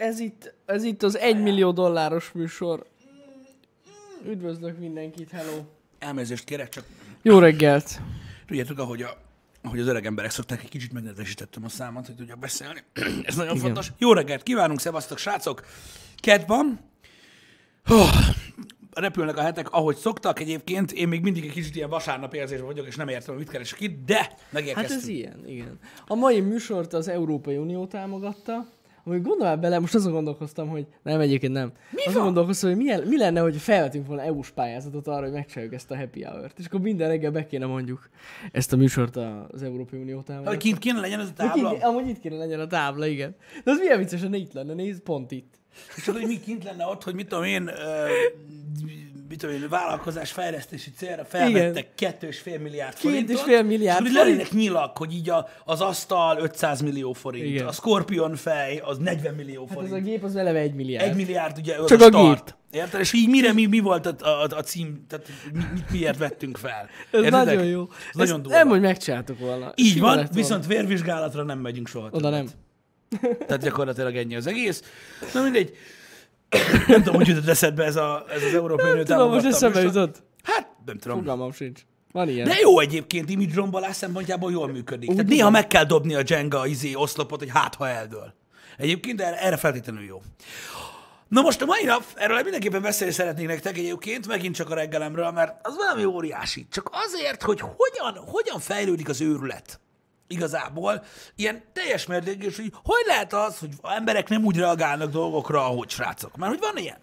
ez itt, ez itt az 1 millió dolláros műsor. Üdvözlök mindenkit, hello. Elnézést kérek, csak Jó reggelt. tudjátok, ahogy, a, ahogy az öreg emberek szokták, egy kicsit megnedvesítettem a számat, hogy tudjak beszélni. Ez nagyon Igen. fontos. Jó reggelt kívánunk, szevasztok, srácok! Ked van. Hú, repülnek a hetek, ahogy szoktak egyébként. Én még mindig egy kicsit ilyen vasárnap érzésben vagyok, és nem értem, hogy mit keresek itt, de megérkeztünk. Hát ez ilyen, igen. A mai műsort az Európai Unió támogatta, amúgy gondolom bele, most azon gondolkoztam, hogy nem, egyébként nem. Mi azon van? gondolkoztam, hogy milyen, mi lenne, hogy felvetünk volna EU-s pályázatot arra, hogy megcsináljuk ezt a happy hour-t. És akkor minden reggel be kéne mondjuk ezt a műsort az Európai Unió. Hogy kint kéne legyen ez a tábla. ki- Amúgy itt kéne legyen a tábla, igen. De az milyen vicces, hogy itt lenne, nézd, pont itt. És tudod, hogy mi kint lenne ott, hogy mit tudom én, ö, mit tudom én, vállalkozás fejlesztési célra felvettek kettő és fél milliárd Két forintot. és fél milliárd és lennének nyilak, hogy így a, az asztal 500 millió forint, Igen. a Scorpion fej az 40 millió Hát forint. ez a gép az eleve egy milliárd. Egy milliárd ugye az Csak a a start. Érted? És így mire mi, mi volt a, a, a cím, tehát mi, mit miért vettünk fel? Ez Értedek? nagyon jó. Ez nagyon durva. nem, hogy megcsináltuk volna. Így Sima van, volna. viszont vérvizsgálatra nem megyünk soha Oda többet. nem. Tehát gyakorlatilag ennyi az egész. Na mindegy. Nem tudom, hogy jutott eszedbe ez, a, ez az Európai Unió Tudom, most eszembe jutott. Hát, nem tudom. Fogalmam sincs. Van ilyen. De jó egyébként, image rombolás szempontjából jól működik. Tehát néha meg kell dobni a Jenga izé oszlopot, hogy hát ha eldől. Egyébként erre, erre feltétlenül jó. Na most a mai nap, erről mindenképpen beszélni szeretnék nektek egyébként, megint csak a reggelemről, mert az valami óriási. Csak azért, hogy hogyan, hogyan fejlődik az őrület igazából, ilyen teljes mértékű, és hogy hogy lehet az, hogy emberek nem úgy reagálnak dolgokra, ahogy srácok. Mert hogy van ilyen.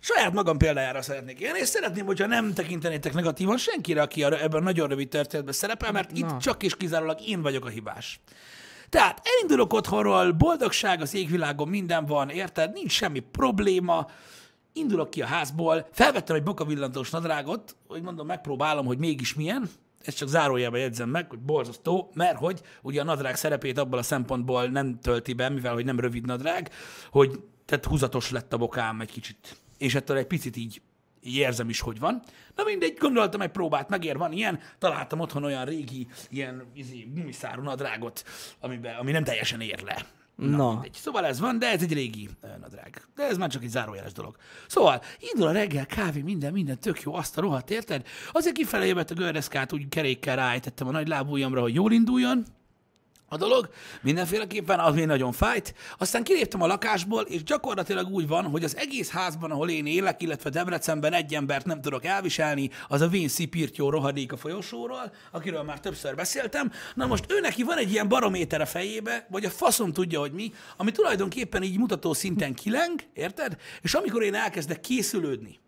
Saját magam példájára szeretnék élni, és szeretném, hogyha nem tekintenétek negatívan senkire, aki ebben a nagyon rövid történetben szerepel, mert itt Na. csak és kizárólag én vagyok a hibás. Tehát elindulok otthonról, boldogság az égvilágon, minden van, érted? Nincs semmi probléma, indulok ki a házból, felvettem egy bokavillantós nadrágot, hogy mondom, megpróbálom, hogy mégis milyen, ezt csak zárójelben jegyzem meg, hogy borzasztó, mert hogy ugye a nadrág szerepét abból a szempontból nem tölti be, mivel hogy nem rövid nadrág, hogy tehát húzatos lett a bokám egy kicsit, és ettől egy picit így, így érzem is, hogy van. Na mindegy, gondoltam, egy próbát megér, van ilyen, találtam otthon olyan régi, ilyen izé, gumiszárú nadrágot, amiben, ami nem teljesen ér le. Na. mindegy. Szóval ez van, de ez egy régi nadrág. De ez már csak egy zárójeles dolog. Szóval, indul a reggel, kávé, minden, minden tök jó, azt a rohadt, érted? Azért kifelé jövett a gördeszkát, úgy kerékkel ráejtettem a nagy lábujjamra, hogy jól induljon, a dolog, mindenféleképpen az még nagyon fájt. Aztán kiléptem a lakásból, és gyakorlatilag úgy van, hogy az egész házban, ahol én élek, illetve Debrecenben egy embert nem tudok elviselni, az a Vén Szipirtyó rohadék a folyosóról, akiről már többször beszéltem. Na most ő neki van egy ilyen barométer a fejébe, vagy a faszom tudja, hogy mi, ami tulajdonképpen így mutató szinten kileng, érted? És amikor én elkezdek készülődni,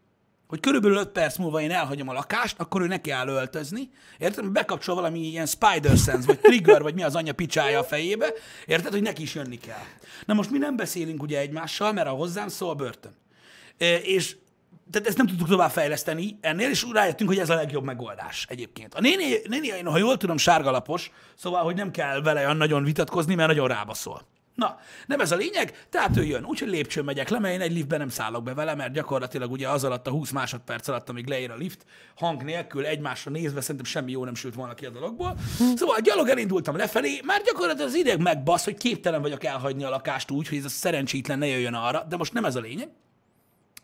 hogy körülbelül 5 perc múlva én elhagyom a lakást, akkor ő neki áll öltözni. Érted? Bekapcsol valami ilyen spider sense, vagy trigger, vagy mi az anyja picsája a fejébe. Érted? Hogy neki is jönni kell. Na most mi nem beszélünk ugye egymással, mert a hozzám szól börtön. E, és tehát ezt nem tudtuk tovább fejleszteni ennél, és rájöttünk, hogy ez a legjobb megoldás egyébként. A néni, néni én, ha jól tudom, sárgalapos, szóval, hogy nem kell vele nagyon vitatkozni, mert nagyon rábaszol. Na, nem ez a lényeg, tehát ő jön, úgyhogy lépcsőn megyek le, mert én egy liftben nem szállok be vele, mert gyakorlatilag ugye az alatt a 20 másodperc alatt, amíg leér a lift, hang nélkül egymásra nézve, szerintem semmi jó nem sült volna ki a dologból. Szóval gyalog elindultam lefelé, már gyakorlatilag az ideg megbasz, hogy képtelen vagyok elhagyni a lakást úgy, hogy ez a szerencsétlen ne jöjjön arra, de most nem ez a lényeg.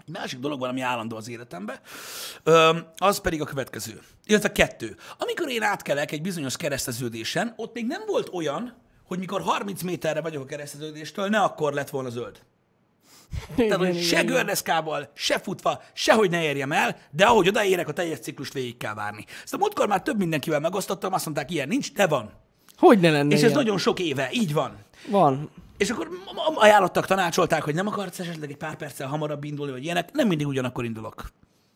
Egy másik dolog van, ami állandó az életemben, az pedig a következő. Illetve kettő. Amikor én átkelek egy bizonyos kereszteződésen, ott még nem volt olyan, hogy mikor 30 méterre vagyok a kereszteződéstől, ne akkor lett volna zöld. Tehát, hogy se gördeszkával, se futva, sehogy ne érjem el, de ahogy odaérek, a teljes ciklust végig kell várni. A múltkor már több mindenkivel megosztottam, azt mondták, ilyen nincs, de van. Hogy ne lenne És ez ilyen? nagyon sok éve, így van. Van. És akkor ajánlottak, tanácsolták, hogy nem akarsz esetleg egy pár perccel hamarabb indulni, vagy ilyenek. Nem mindig ugyanakkor indulok.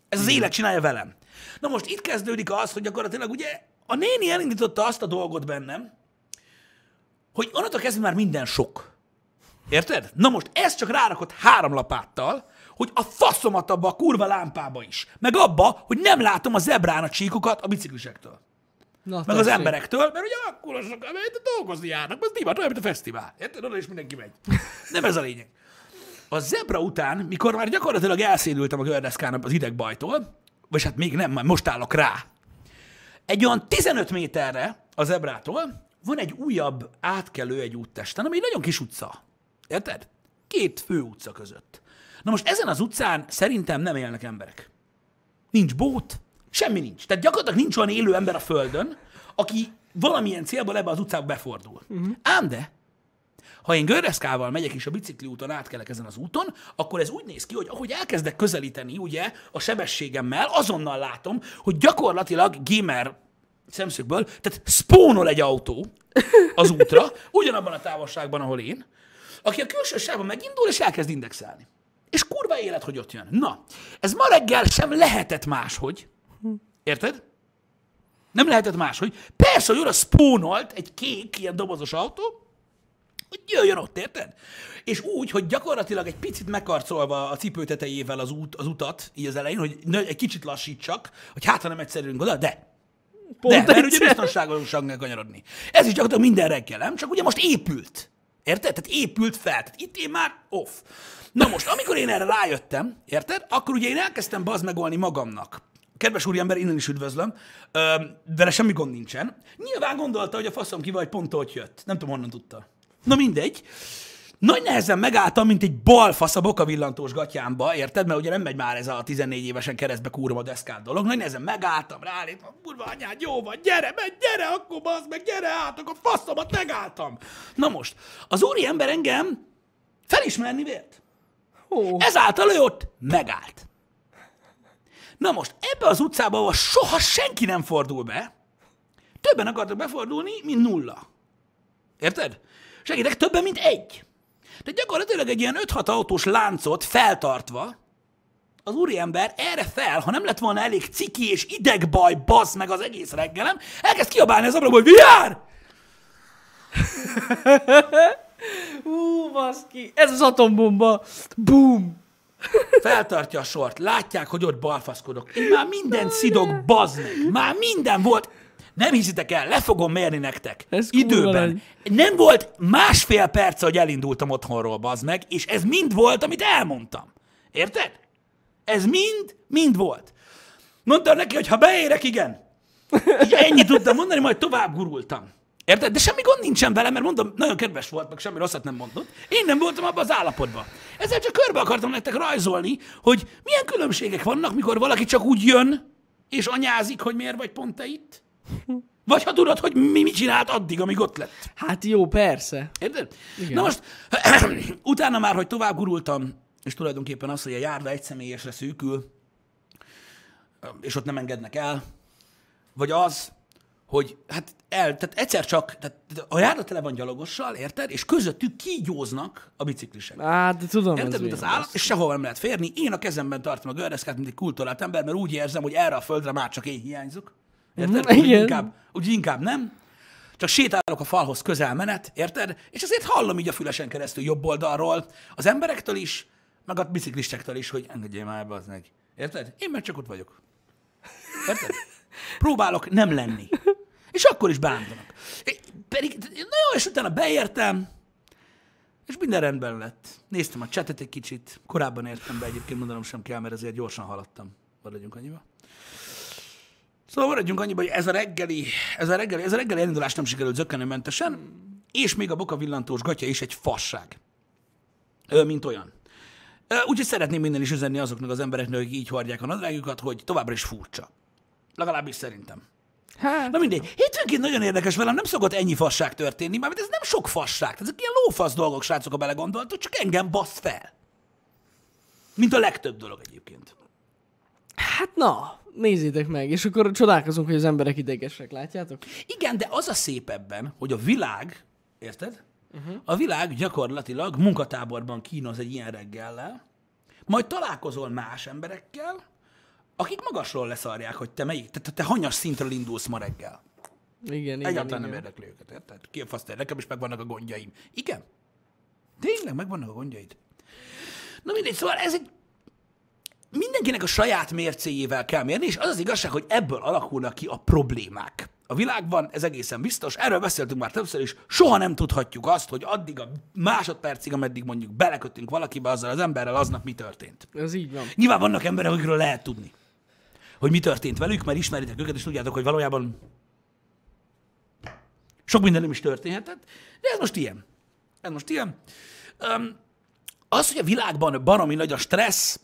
Ez az élet csinálja velem. Na most itt kezdődik az, hogy gyakorlatilag ugye a néni elindította azt a dolgot bennem, hogy onnantól kezdve már minden sok. Érted? Na most ez csak rárakott három lapáttal, hogy a faszomat abba a kurva lámpába is. Meg abba, hogy nem látom a zebrán a csíkokat a biciklisektől. Na, Meg az tessék. emberektől, mert ugye akkor azok, amelyet dolgozni járnak, az divat, olyan, mint a fesztivál. Érted? Oda is mindenki megy. Nem ez a lényeg. A zebra után, mikor már gyakorlatilag elszédültem a gördeszkának az idegbajtól, vagy hát még nem, majd most állok rá, egy olyan 15 méterre a zebrától van egy újabb átkelő egy úttesten, ami egy nagyon kis utca. Érted? két fő utca között. Na most ezen az utcán szerintem nem élnek emberek. Nincs bót, semmi nincs. Tehát gyakorlatilag nincs olyan élő ember a Földön, aki valamilyen célból ebbe az utcába befordul. Uh-huh. Ám de, ha én görreszkával megyek és a bicikli úton átkelek ezen az úton, akkor ez úgy néz ki, hogy ahogy elkezdek közelíteni ugye a sebességemmel, azonnal látom, hogy gyakorlatilag gamer szemszögből, tehát spónol egy autó az útra, ugyanabban a távolságban, ahol én, aki a külső sávban megindul, és elkezd indexelni. És kurva élet, hogy ott jön. Na, ez ma reggel sem lehetett máshogy. Érted? Nem lehetett máshogy. Persze, hogy oda spónolt egy kék, ilyen dobozos autó, hogy jöjjön ott, érted? És úgy, hogy gyakorlatilag egy picit megkarcolva a cipő az, út, az utat, így az elején, hogy egy kicsit lassítsak, hogy hát, nem egyszerűen oda, de. Pont de, mert ugye egyszer. biztonságosan kell kanyarodni. Ez is gyakorlatilag minden reggel, nem? Csak ugye most épült. Érted? Tehát épült fel. Tehát itt én már off. Na most, amikor én erre rájöttem, érted? Akkor ugye én elkezdtem bazmegolni magamnak. Kedves úriember, innen is üdvözlöm, ö, vele semmi gond nincsen. Nyilván gondolta, hogy a faszom ki vagy, pont ott jött. Nem tudom, honnan tudta. Na mindegy. Nagy nehezen megálltam, mint egy balfasz a bokavillantós gatyámba, érted? Mert ugye nem megy már ez a 14 évesen keresztbe kúrom a deszkát dolog. Nagy nehezen megálltam, ráléptem, kurva anyád, jó van, gyere, menj, gyere, akkor bazd meg, gyere át, akkor faszomat megálltam. Na most, az úri ember engem felismerni vélt. Ó, Ezáltal ő ott megállt. Na most, ebbe az utcába, ahol soha senki nem fordul be, többen akartak befordulni, mint nulla. Érted? Segítek, többen, mint egy. Tehát gyakorlatilag egy ilyen 5-6 autós láncot feltartva, az úriember erre fel, ha nem lett volna elég ciki és idegbaj, basz meg az egész reggelem, elkezd kiabálni az ablakból, hogy viár! Ú, baszki, ez az atombomba. Boom. Feltartja a sort, látják, hogy ott balfaszkodok. Én már minden szidok, bazd meg. Már minden volt. Nem hiszitek el, le fogom mérni nektek. Ez kurva Időben. nagy. Nem volt másfél perc, hogy elindultam otthonról, bazd meg, és ez mind volt, amit elmondtam. Érted? Ez mind, mind volt. Mondtam neki, hogy ha beérek, igen. Így ennyit tudtam mondani, majd tovább gurultam. Érted? De semmi gond nincsen vele, mert mondom, nagyon kedves volt, meg semmi rosszat nem mondott. Én nem voltam abban az állapotban. Ezzel csak körbe akartam nektek rajzolni, hogy milyen különbségek vannak, mikor valaki csak úgy jön, és anyázik, hogy miért vagy pont te itt. Vagy ha tudod, hogy mi mit csinált addig, amíg ott lett. Hát jó, persze. Érted? Igen. Na most, utána már, hogy tovább gurultam, és tulajdonképpen az, hogy a járda egy személyesre szűkül, és ott nem engednek el, vagy az, hogy hát el, tehát egyszer csak, tehát a járda tele van gyalogossal, érted? És közöttük kígyóznak a biciklisek. Hát, de tudom, Érted, ez mint az állat, és sehol nem lehet férni. Én a kezemben tartom a gördeszkát, mint egy kulturált ember, mert úgy érzem, hogy erre a földre már csak én hiányzok. Érted? Mhm, Úgy igen. inkább, úgy inkább nem. Csak sétálok a falhoz közel menet, érted? És azért hallom így a fülesen keresztül jobb oldalról az emberektől is, meg a biciklistektől is, hogy engedjél már ebbe az meg. Érted? Én meg csak ott vagyok. Érted? Próbálok nem lenni. És akkor is bántanak. É, Pedig, na jó, és utána beértem, és minden rendben lett. Néztem a csetet egy kicsit, korábban értem be, egyébként mondanom sem kell, mert ezért gyorsan haladtam. Maradjunk annyiba. Szóval maradjunk annyiba, hogy ez a reggeli, ez a reggeli, ez a reggeli elindulás nem sikerült zökkenőmentesen, és még a boka villantós gatya is egy fasság. Ö, mint olyan. Úgyhogy szeretném minden is üzenni azoknak az embereknek, akik így hordják a nadrágjukat, hogy továbbra is furcsa. Legalábbis szerintem. Hát, Na mindegy. Hétfőnként nagyon érdekes velem, nem szokott ennyi fasság történni, mert ez nem sok fasság. Ezek ilyen lófasz dolgok, srácok, ha belegondoltok, csak engem basz fel. Mint a legtöbb dolog egyébként. hát na, nézzétek meg, és akkor csodálkozunk, hogy az emberek idegesek, látjátok? Igen, de az a szép ebben, hogy a világ, érted? Uh-huh. A világ gyakorlatilag munkatáborban kínoz egy ilyen reggellel, majd találkozol más emberekkel, akik magasról leszarják, hogy te melyik, te, te, te hanyas szintről indulsz ma reggel. Igen, igen, Egyáltalán nem érdekli őket, érted? Ki a fasz? Nekem is megvannak a gondjaim. Igen. Tényleg megvannak a gondjaid. Na mindegy, szóval ez egy... Mindenkinek a saját mércéjével kell mérni, és az az igazság, hogy ebből alakulnak ki a problémák. A világban ez egészen biztos, erről beszéltünk már többször is, soha nem tudhatjuk azt, hogy addig a másodpercig, ameddig mondjuk belekötünk valakibe azzal az emberrel, aznap mi történt. Ez így van. Nyilván vannak emberek, akikről lehet tudni, hogy mi történt velük, mert ismeritek őket, és tudjátok, hogy valójában sok minden nem is történhetett, de ez most ilyen. Ez most ilyen. Um, az, hogy a világban baromi nagy a stressz,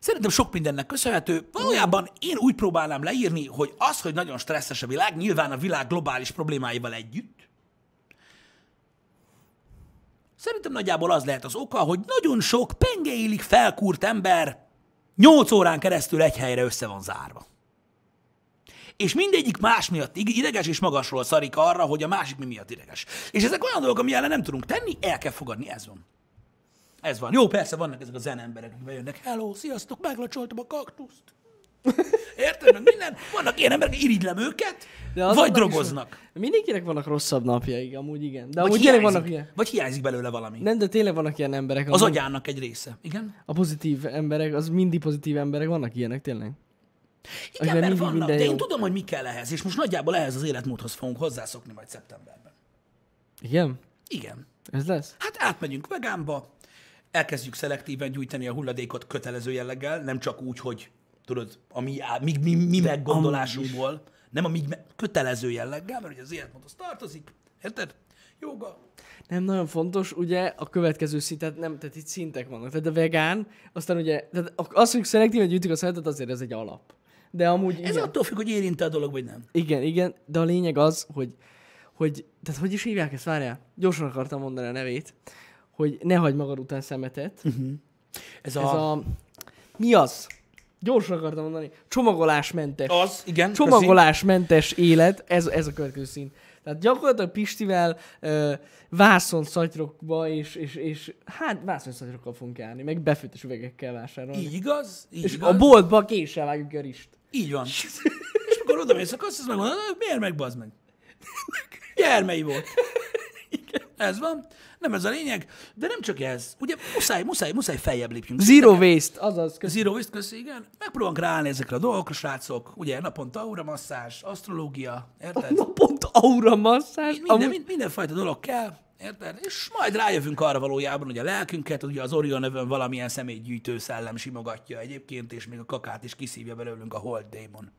Szerintem sok mindennek köszönhető. Valójában én úgy próbálnám leírni, hogy az, hogy nagyon stresszes a világ, nyilván a világ globális problémáival együtt, Szerintem nagyjából az lehet az oka, hogy nagyon sok pengeélig felkúrt ember 8 órán keresztül egy helyre össze van zárva. És mindegyik más miatt ideges és magasról szarik arra, hogy a másik mi miatt ideges. És ezek olyan dolgok, ami ellen nem tudunk tenni, el kell fogadni, ez van. Ez van. Jó, persze vannak ezek a zen emberek, akik bejönnek, hello, sziasztok, meglacsoltam a kaktuszt. Érted? Meg minden. Vannak ilyen emberek, irigylem őket, De az vagy annak is drogoznak. Mindenkinek vannak rosszabb napjai, amúgy igen. De Vagy amúgy hiányzik, vannak ilyen. vagy hiányzik belőle valami. Nem, de tényleg vannak ilyen emberek. Az amúgy. agyának egy része. Igen? A pozitív emberek, az mindig pozitív emberek, vannak ilyenek tényleg. Igen, Akiben mert vannak, de én jó. tudom, hogy mi kell ehhez, és most nagyjából ehhez az életmódhoz fogunk hozzászokni majd szeptemberben. Igen? Igen. Ez lesz? Hát átmegyünk vegánba, elkezdjük szelektíven gyűjteni a hulladékot kötelező jelleggel, nem csak úgy, hogy tudod, a mi, mi, mi, mi meggondolásunkból, nem a mi kötelező jelleggel, mert ugye az életmódhoz tartozik, érted? Joga. Nem nagyon fontos, ugye a következő szint, tehát nem, tehát itt szintek vannak. Tehát a vegán, aztán ugye, tehát az, hogy szelektíven gyűjtük a szeretet, azért ez egy alap. De amúgy Ez igen, attól függ, hogy érinte a dolog, vagy nem. igen, igen, de a lényeg az, hogy, hogy, tehát hogy is hívják ezt, várjál, gyorsan akartam mondani a nevét, hogy ne hagyd magad után szemetet. Ez, Ez a... a, mi az? Gyorsan akartam mondani. Csomagolásmentes. Az, igen. Csomagolásmentes élet, ez, ez a következő szint. Tehát gyakorlatilag Pistivel uh, vászon szatyrokba és, és, és hát vászon szatyrokkal fogunk járni, meg befőttes üvegekkel vásárolni. Így igaz, így és igaz. a boltba késsel vágjuk a rist. Így van. És akkor oda mész, akkor azt megmondod, miért meg, bazd meg? Gyermei volt. Ez van. Nem ez a lényeg, de nem csak ez. Ugye muszáj, muszáj, muszáj feljebb lépjünk. Zero waste, azaz. Kösz... Zero waste, köszi, igen. Megpróbálunk ráállni ezekre a dolgokra, srácok. Ugye naponta aura masszázs, asztrológia, érted? Pont aura masszázs. Minden, Amúgy... mind, mindenfajta dolog kell, érted? És majd rájövünk arra valójában, hogy a lelkünket, ugye az Orion nevön valamilyen személygyűjtő szellem simogatja egyébként, és még a kakát is kiszívja belőlünk a Hold Demon.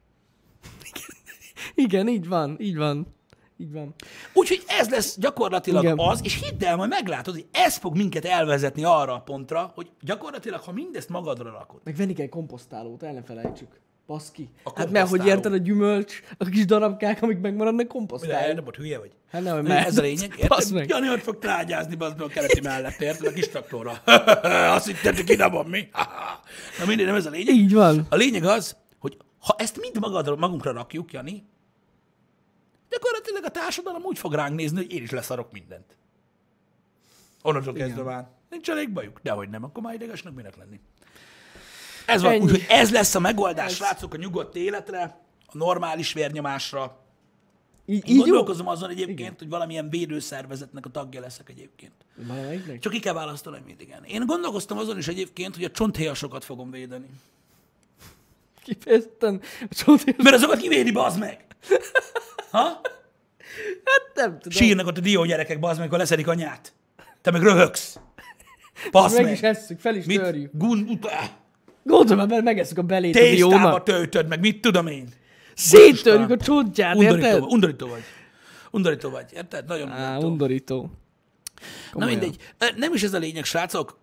Igen, így van, így van. Így van. Úgyhogy ez lesz gyakorlatilag Igen. Az, és hidd el, majd meglátod, hogy ez fog minket elvezetni arra a pontra, hogy gyakorlatilag, ha mindezt magadra rakod, Meg venni kell komposztálót, el ne felejtsük. Baszki. Hát mert hogy érted a gyümölcs, a kis darabkák, amik megmaradnak de komposztálni. nem ott hülye vagy. Hát nem, Nem, ez a lényeg, érted? meg. Jani ott fog trágyázni, bazd meg a keleti mellett, érted? A kis traktorra. Azt hitted, hogy ide van mi? Na mindegy, nem ez a lényeg. Így van. A lényeg az, hogy ha ezt mind magadra, magunkra rakjuk, Jani, gyakorlatilag a társadalom úgy fog ránk nézni, hogy én is leszarok mindent. Onnantól kezdve már. Nincs elég bajuk. Dehogy nem, akkor már idegesnek minek lenni. Ez van, úgyhogy ez lesz a megoldás, srácok, a nyugodt életre, a normális vérnyomásra. Így, így jó. gondolkozom azon egyébként, hogy valamilyen védőszervezetnek a tagja leszek egyébként. Valamelyiknek? Csak ki kell választani, mint igen. Én gondolkoztam azon is egyébként, hogy a csonthéjasokat fogom védeni. Kifejezetten a csontér... Mert azokat kivédi, bazd meg! Ha? Hát nem tudom. Sírnak ott a dió gyerekek, bazd meg, amikor leszedik anyát. Te meg röhögsz. Bazd meg meg. is esszük, fel is Mit? törjük. Gun, utá. Gondolom, mert megesszük a belét a Tésztába diónak. töltöd meg, mit tudom én. Széttörjük a csontját, Undorító, érted? vagy, undorító vagy. Undorító vagy, érted? Nagyon Á, undorító. undorító. Na mindegy. Nem is ez a lényeg, srácok.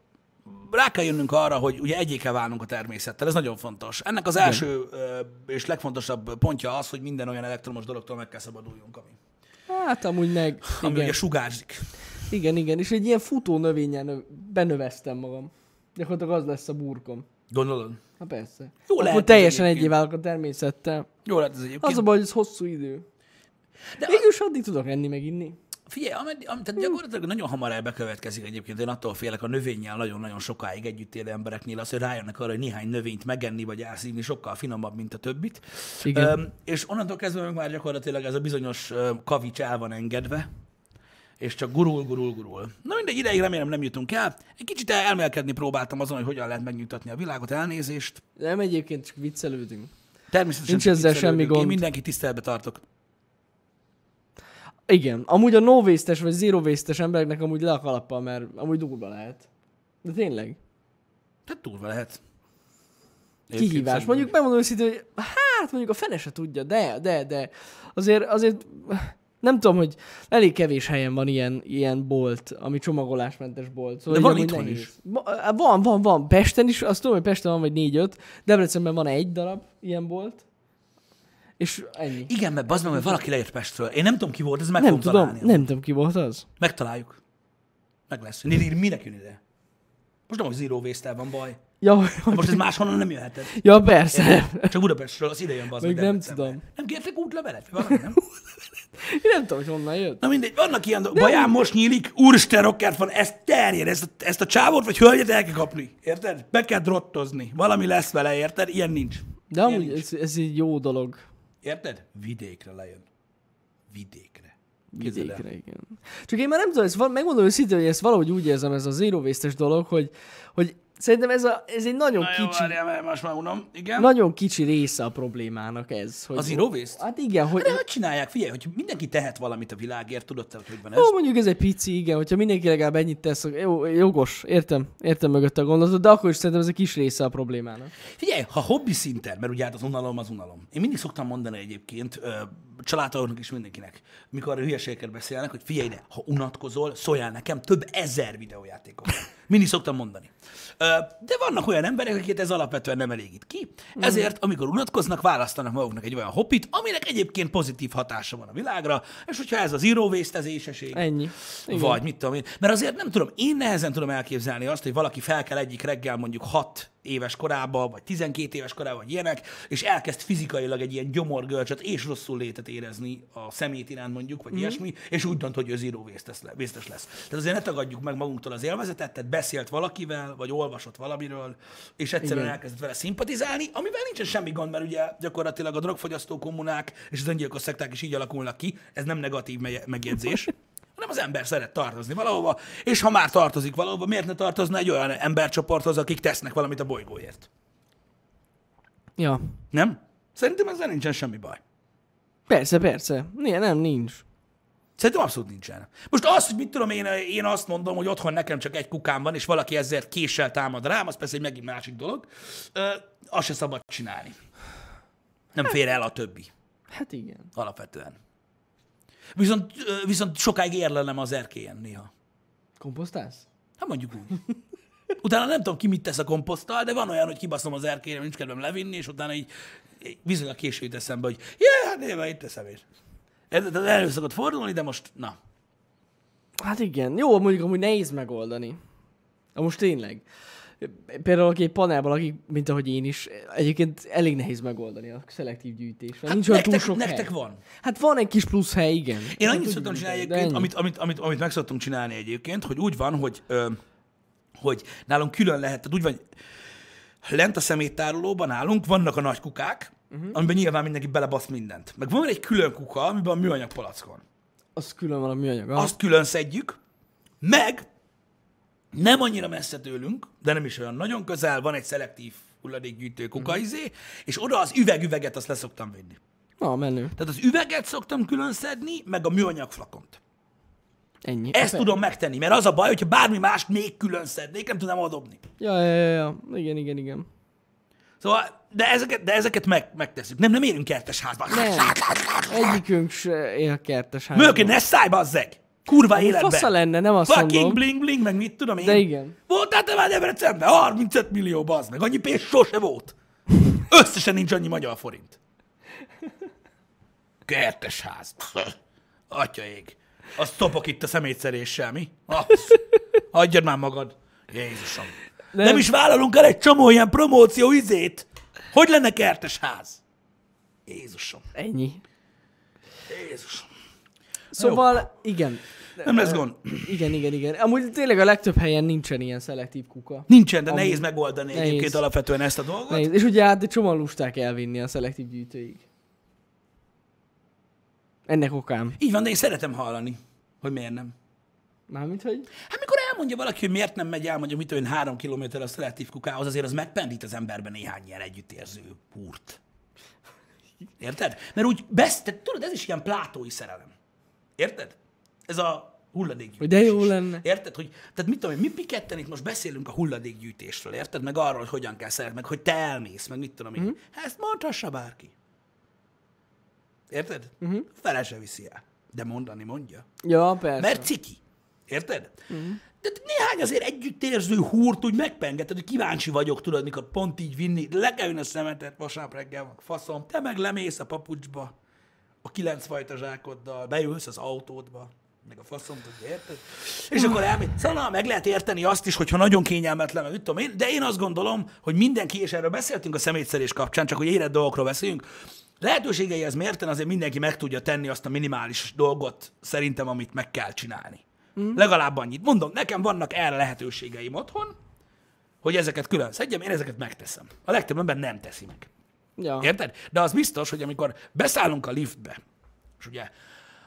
Rá kell jönnünk arra, hogy ugye egyé kell válnunk a természettel, ez nagyon fontos. Ennek az első ö, és legfontosabb pontja az, hogy minden olyan elektromos dologtól meg kell szabaduljunk, ami, Hát amúgy meg, ami igen. ugye sugárzik. igen, igen, és egy ilyen futó növényen növ... benöveztem magam. Gyakorlatilag az lesz a burkom. Gondolod? Na persze. Jó Akkor lehet teljesen egyé válok a természettel. Jó lehet ez egyébként. Az a baj, hogy ez hosszú idő. De Végülis addig tudok enni, meg inni. Figyelj, ameddig, am, tehát gyakorlatilag nagyon hamar elbekövetkezik egyébként. Én attól félek a növényel nagyon-nagyon sokáig együtt élő embereknél az, hogy rájönnek arra, hogy néhány növényt megenni vagy elszívni sokkal finomabb, mint a többit. Igen. Öm, és onnantól kezdve meg már gyakorlatilag ez a bizonyos kavics el van engedve, és csak gurul, gurul, gurul. Na mindegy, ideig remélem nem jutunk el. Egy kicsit elmélkedni próbáltam azon, hogy hogyan lehet megnyugtatni a világot, elnézést. Nem egyébként csak viccelődünk. Természetesen Nincs ezzel semmi gond. Én mindenki tiszteletbe tartok. Igen. Amúgy a no waste vagy zero waste embereknek amúgy le a kalappal, mert amúgy durva lehet. De tényleg. Tehát durva lehet. Kihívás. Egyébként Mondjuk megmondom őszintén, hogy hát mondjuk a fene se tudja, de, de, de azért, azért Nem tudom, hogy elég kevés helyen van ilyen, ilyen bolt, ami csomagolásmentes bolt. Szóval De van itthon nehéz. is. Va- Van, van, van. Pesten is, azt tudom, hogy Pesten van vagy négy-öt. Debrecenben van egy darab ilyen bolt. És ennyi. Igen, mert bazd meg, mert valaki leért Pestről. Én nem tudom ki volt, ez meg Nem fogom tudom, találni. nem tudom ki volt az. Megtaláljuk. Meg lesz. Minek jön ide? Most nem, hogy zero waste van baj. Ja, Most ez máshonnan nem jöheted. ja persze. Csak Budapestről, az ide jön bazd meg Még nem tudom. Nem kértek útlevelet? Valami, nem? Én nem tudom, hogy honnan jött. Na mindegy, vannak ilyen dolgok. Baján most nyílik, úristen rockert van, ezt terjed, ezt, a- ezt a csávót vagy hölgyet el kell kapni. Érted? Be kell drottozni. Valami lesz vele, érted? Ilyen nincs. De Ilyen amúgy nincs. ez, ez egy jó dolog. Érted? Vidékre lejön. Vidékre. Vidékre, igen. Csak én már nem tudom, ezt megmondom őszintén, hogy ezt valahogy úgy érzem, ez a zero dolog, hogy, hogy szerintem ez, a, ez egy nagyon Na jó, kicsi, várjál, mert most már unom. Igen? nagyon kicsi része a problémának ez. Hogy, A zero waste? Hát igen, hogy De hogy csinálják? Figyelj, hogy mindenki tehet valamit a világért, tudod te, hogy hogy van ez? Ó, mondjuk ez egy pici, igen, hogyha mindenki legalább ennyit tesz, jó, jogos, értem, értem mögött a gondolatot, de akkor is szerintem ez egy kis része a problémának. Figyelj, ha hobbi szinten, mert ugye hát az unalom az unalom. Én mindig szoktam mondani egyébként, ö, családtagoknak is mindenkinek, mikor a hülyeségeket beszélnek, hogy figyelj ide, ha unatkozol, szóljál nekem, több ezer videójátékom van. Mindig szoktam mondani. De vannak olyan emberek, akiket ez alapvetően nem elégít ki, ezért amikor unatkoznak, választanak maguknak egy olyan hobbit, aminek egyébként pozitív hatása van a világra, és hogyha ez az zero waste, az éseség, Ennyi. Igen. vagy mit tudom én. Mert azért nem tudom, én nehezen tudom elképzelni azt, hogy valaki fel kell egyik reggel mondjuk 6 éves korában, vagy 12 éves korában, vagy ilyenek, és elkezd fizikailag egy ilyen gyomorgölcsöt és rosszul létet érezni a szemét iránt mondjuk, vagy mm. ilyesmi, és úgy dönt, hogy ő zero waste-es le- waste-es lesz. Tehát azért ne tagadjuk meg magunktól az élvezetet, tehát beszélt valakivel, vagy olvasott valamiről, és egyszerűen Igen. elkezdett vele szimpatizálni, amivel nincsen semmi gond, mert ugye gyakorlatilag a drogfogyasztó kommunák és az öngyilkos szekták is így alakulnak ki, ez nem negatív me- megjegyzés, hanem az ember szeret tartozni valahova, és ha már tartozik valahova, miért ne tartozna egy olyan embercsoporthoz, akik tesznek valamit a bolygóért? Ja. Nem? Szerintem ezzel nincsen semmi baj. Persze, persze. Nem, nem, nincs. Szerintem abszolút nincsen. Most az, hogy mit tudom én, én azt mondom, hogy otthon nekem csak egy kukám van, és valaki ezért késsel támad rám, az persze egy megint másik dolog, ö, azt se szabad csinálni. Nem fér el a többi, Hát igen. alapvetően. Viszont, viszont sokáig érlelem az erkélyen néha. Komposztálsz? Hát mondjuk úgy. Utána nem tudom, ki mit tesz a komposzttal, de van olyan, hogy kibaszom az erkélyre, nincs kedvem levinni, és utána így a késő jut eszembe, hogy jé, hát néha itt teszem én. Ez elő szokott fordulni, de most, na. Hát igen. Jó, mondjuk amúgy nehéz megoldani. Na most tényleg. Például aki egy panelban lakik, mint ahogy én is, egyébként elég nehéz megoldani a szelektív gyűjtés. Hát nincs olyan túl sok nektek hely. van. Hát van egy kis plusz hely, igen. Én annyit szoktam csinálni egyébként, amit, amit, amit, amit meg szoktunk csinálni egyébként, hogy úgy van, hogy, ö, hogy nálunk külön lehet, tehát úgy van, lent a szeméttárolóban nálunk vannak a nagy kukák, uh-huh. amiben nyilván mindenki belebasz mindent. Meg van egy külön kuka, amiben a műanyag palack van. Az külön van a műanyag. Azt külön szedjük, meg nem annyira messze tőlünk, de nem is olyan nagyon közel, van egy szelektív hulladékgyűjtő kuka Mhm. izé, és oda az üveg-üveget azt leszoktam vinni. Na, menő. Tehát az üveget szoktam külön szedni, meg a műanyag flakont. Ennyi. Ezt Pe- tudom megtenni, mert az a baj, hogyha bármi mást még külön szednék, nem tudnám odobni. Ja, ja, ja, ja. Igen, igen, igen. Szóval, de ezeket, de ezeket meg, megtesszük. Nem, nem érünk kertes házba. Nem. Egyikünk se él kertes házban. Mölké, ne szállj, bazzeg! Kurva életbe! Fasza lenne, nem azt Fucking mondom. bling bling, meg mit tudom én. De igen. Voltál te már Debrecenben? 35 millió, bazd meg. Annyi pénz sose volt. Összesen nincs annyi magyar forint. Kertes ház. Atya ég. Azt topok itt a szemétszeréssel, mi? Az. Adjad már magad. Jézusom. Nem. Nem. is vállalunk el egy csomó ilyen promóció izét. Hogy lenne kertes ház? Jézusom. Ennyi. Jézusom. Szóval, igen. Nem lesz gond. Igen, igen, igen. Amúgy tényleg a legtöbb helyen nincsen ilyen szelektív kuka. Nincsen, de Amúgy nehéz megoldani nehéz. egyébként alapvetően ezt a dolgot. Nehéz. És ugye hát csomóan lusták elvinni a szelektív gyűjtőig. Ennek okán. Így van, de én szeretem hallani, hogy miért nem. Mármint, hogy... Hát mikor elmondja valaki, hogy miért nem megy el, mondjuk mit olyan három kilométer a szelektív kukához, azért az megpendít az emberben néhány ilyen együttérző húrt. Érted? Mert úgy besz, te, tudod, ez is ilyen plátói szerelem. Érted? Ez a hulladékgyűjtés. De jó lenne. Érted? Hogy, tehát mit tudom én, mi piketten itt most beszélünk a hulladékgyűjtésről, érted? Meg arról, hogy hogyan kell szeretni, meg hogy te elmész, meg mit tudom én. Mhm. Mm. Ezt mondhassa bárki. Érted? Mm-hmm. Fele se viszi el. de mondani mondja. Ja, persze. Mert ciki. Érted? De néhány azért együttérző húrt úgy megpengeted, hogy kíváncsi vagyok, tudod, mikor pont így vinni, le kell a szemetet vasárnap reggel, faszom, te meg lemész a papucsba, a kilenc fajta zsákoddal, beülsz az autódba, meg a faszom, tudja, érted? És akkor elmegy. Szóval meg lehet érteni azt is, hogyha nagyon kényelmetlen, meg mit tudom én, de én azt gondolom, hogy mindenki, és erről beszéltünk a szemétszerés kapcsán, csak hogy érett dolgokról beszélünk, lehetőségei ez mérten azért mindenki meg tudja tenni azt a minimális dolgot, szerintem, amit meg kell csinálni. Mm. Legalább annyit. Mondom, nekem vannak erre lehetőségeim otthon, hogy ezeket külön szedjem, én ezeket megteszem. A legtöbb ember nem teszi meg. Ja. Érted? De az biztos, hogy amikor beszállunk a liftbe, és ugye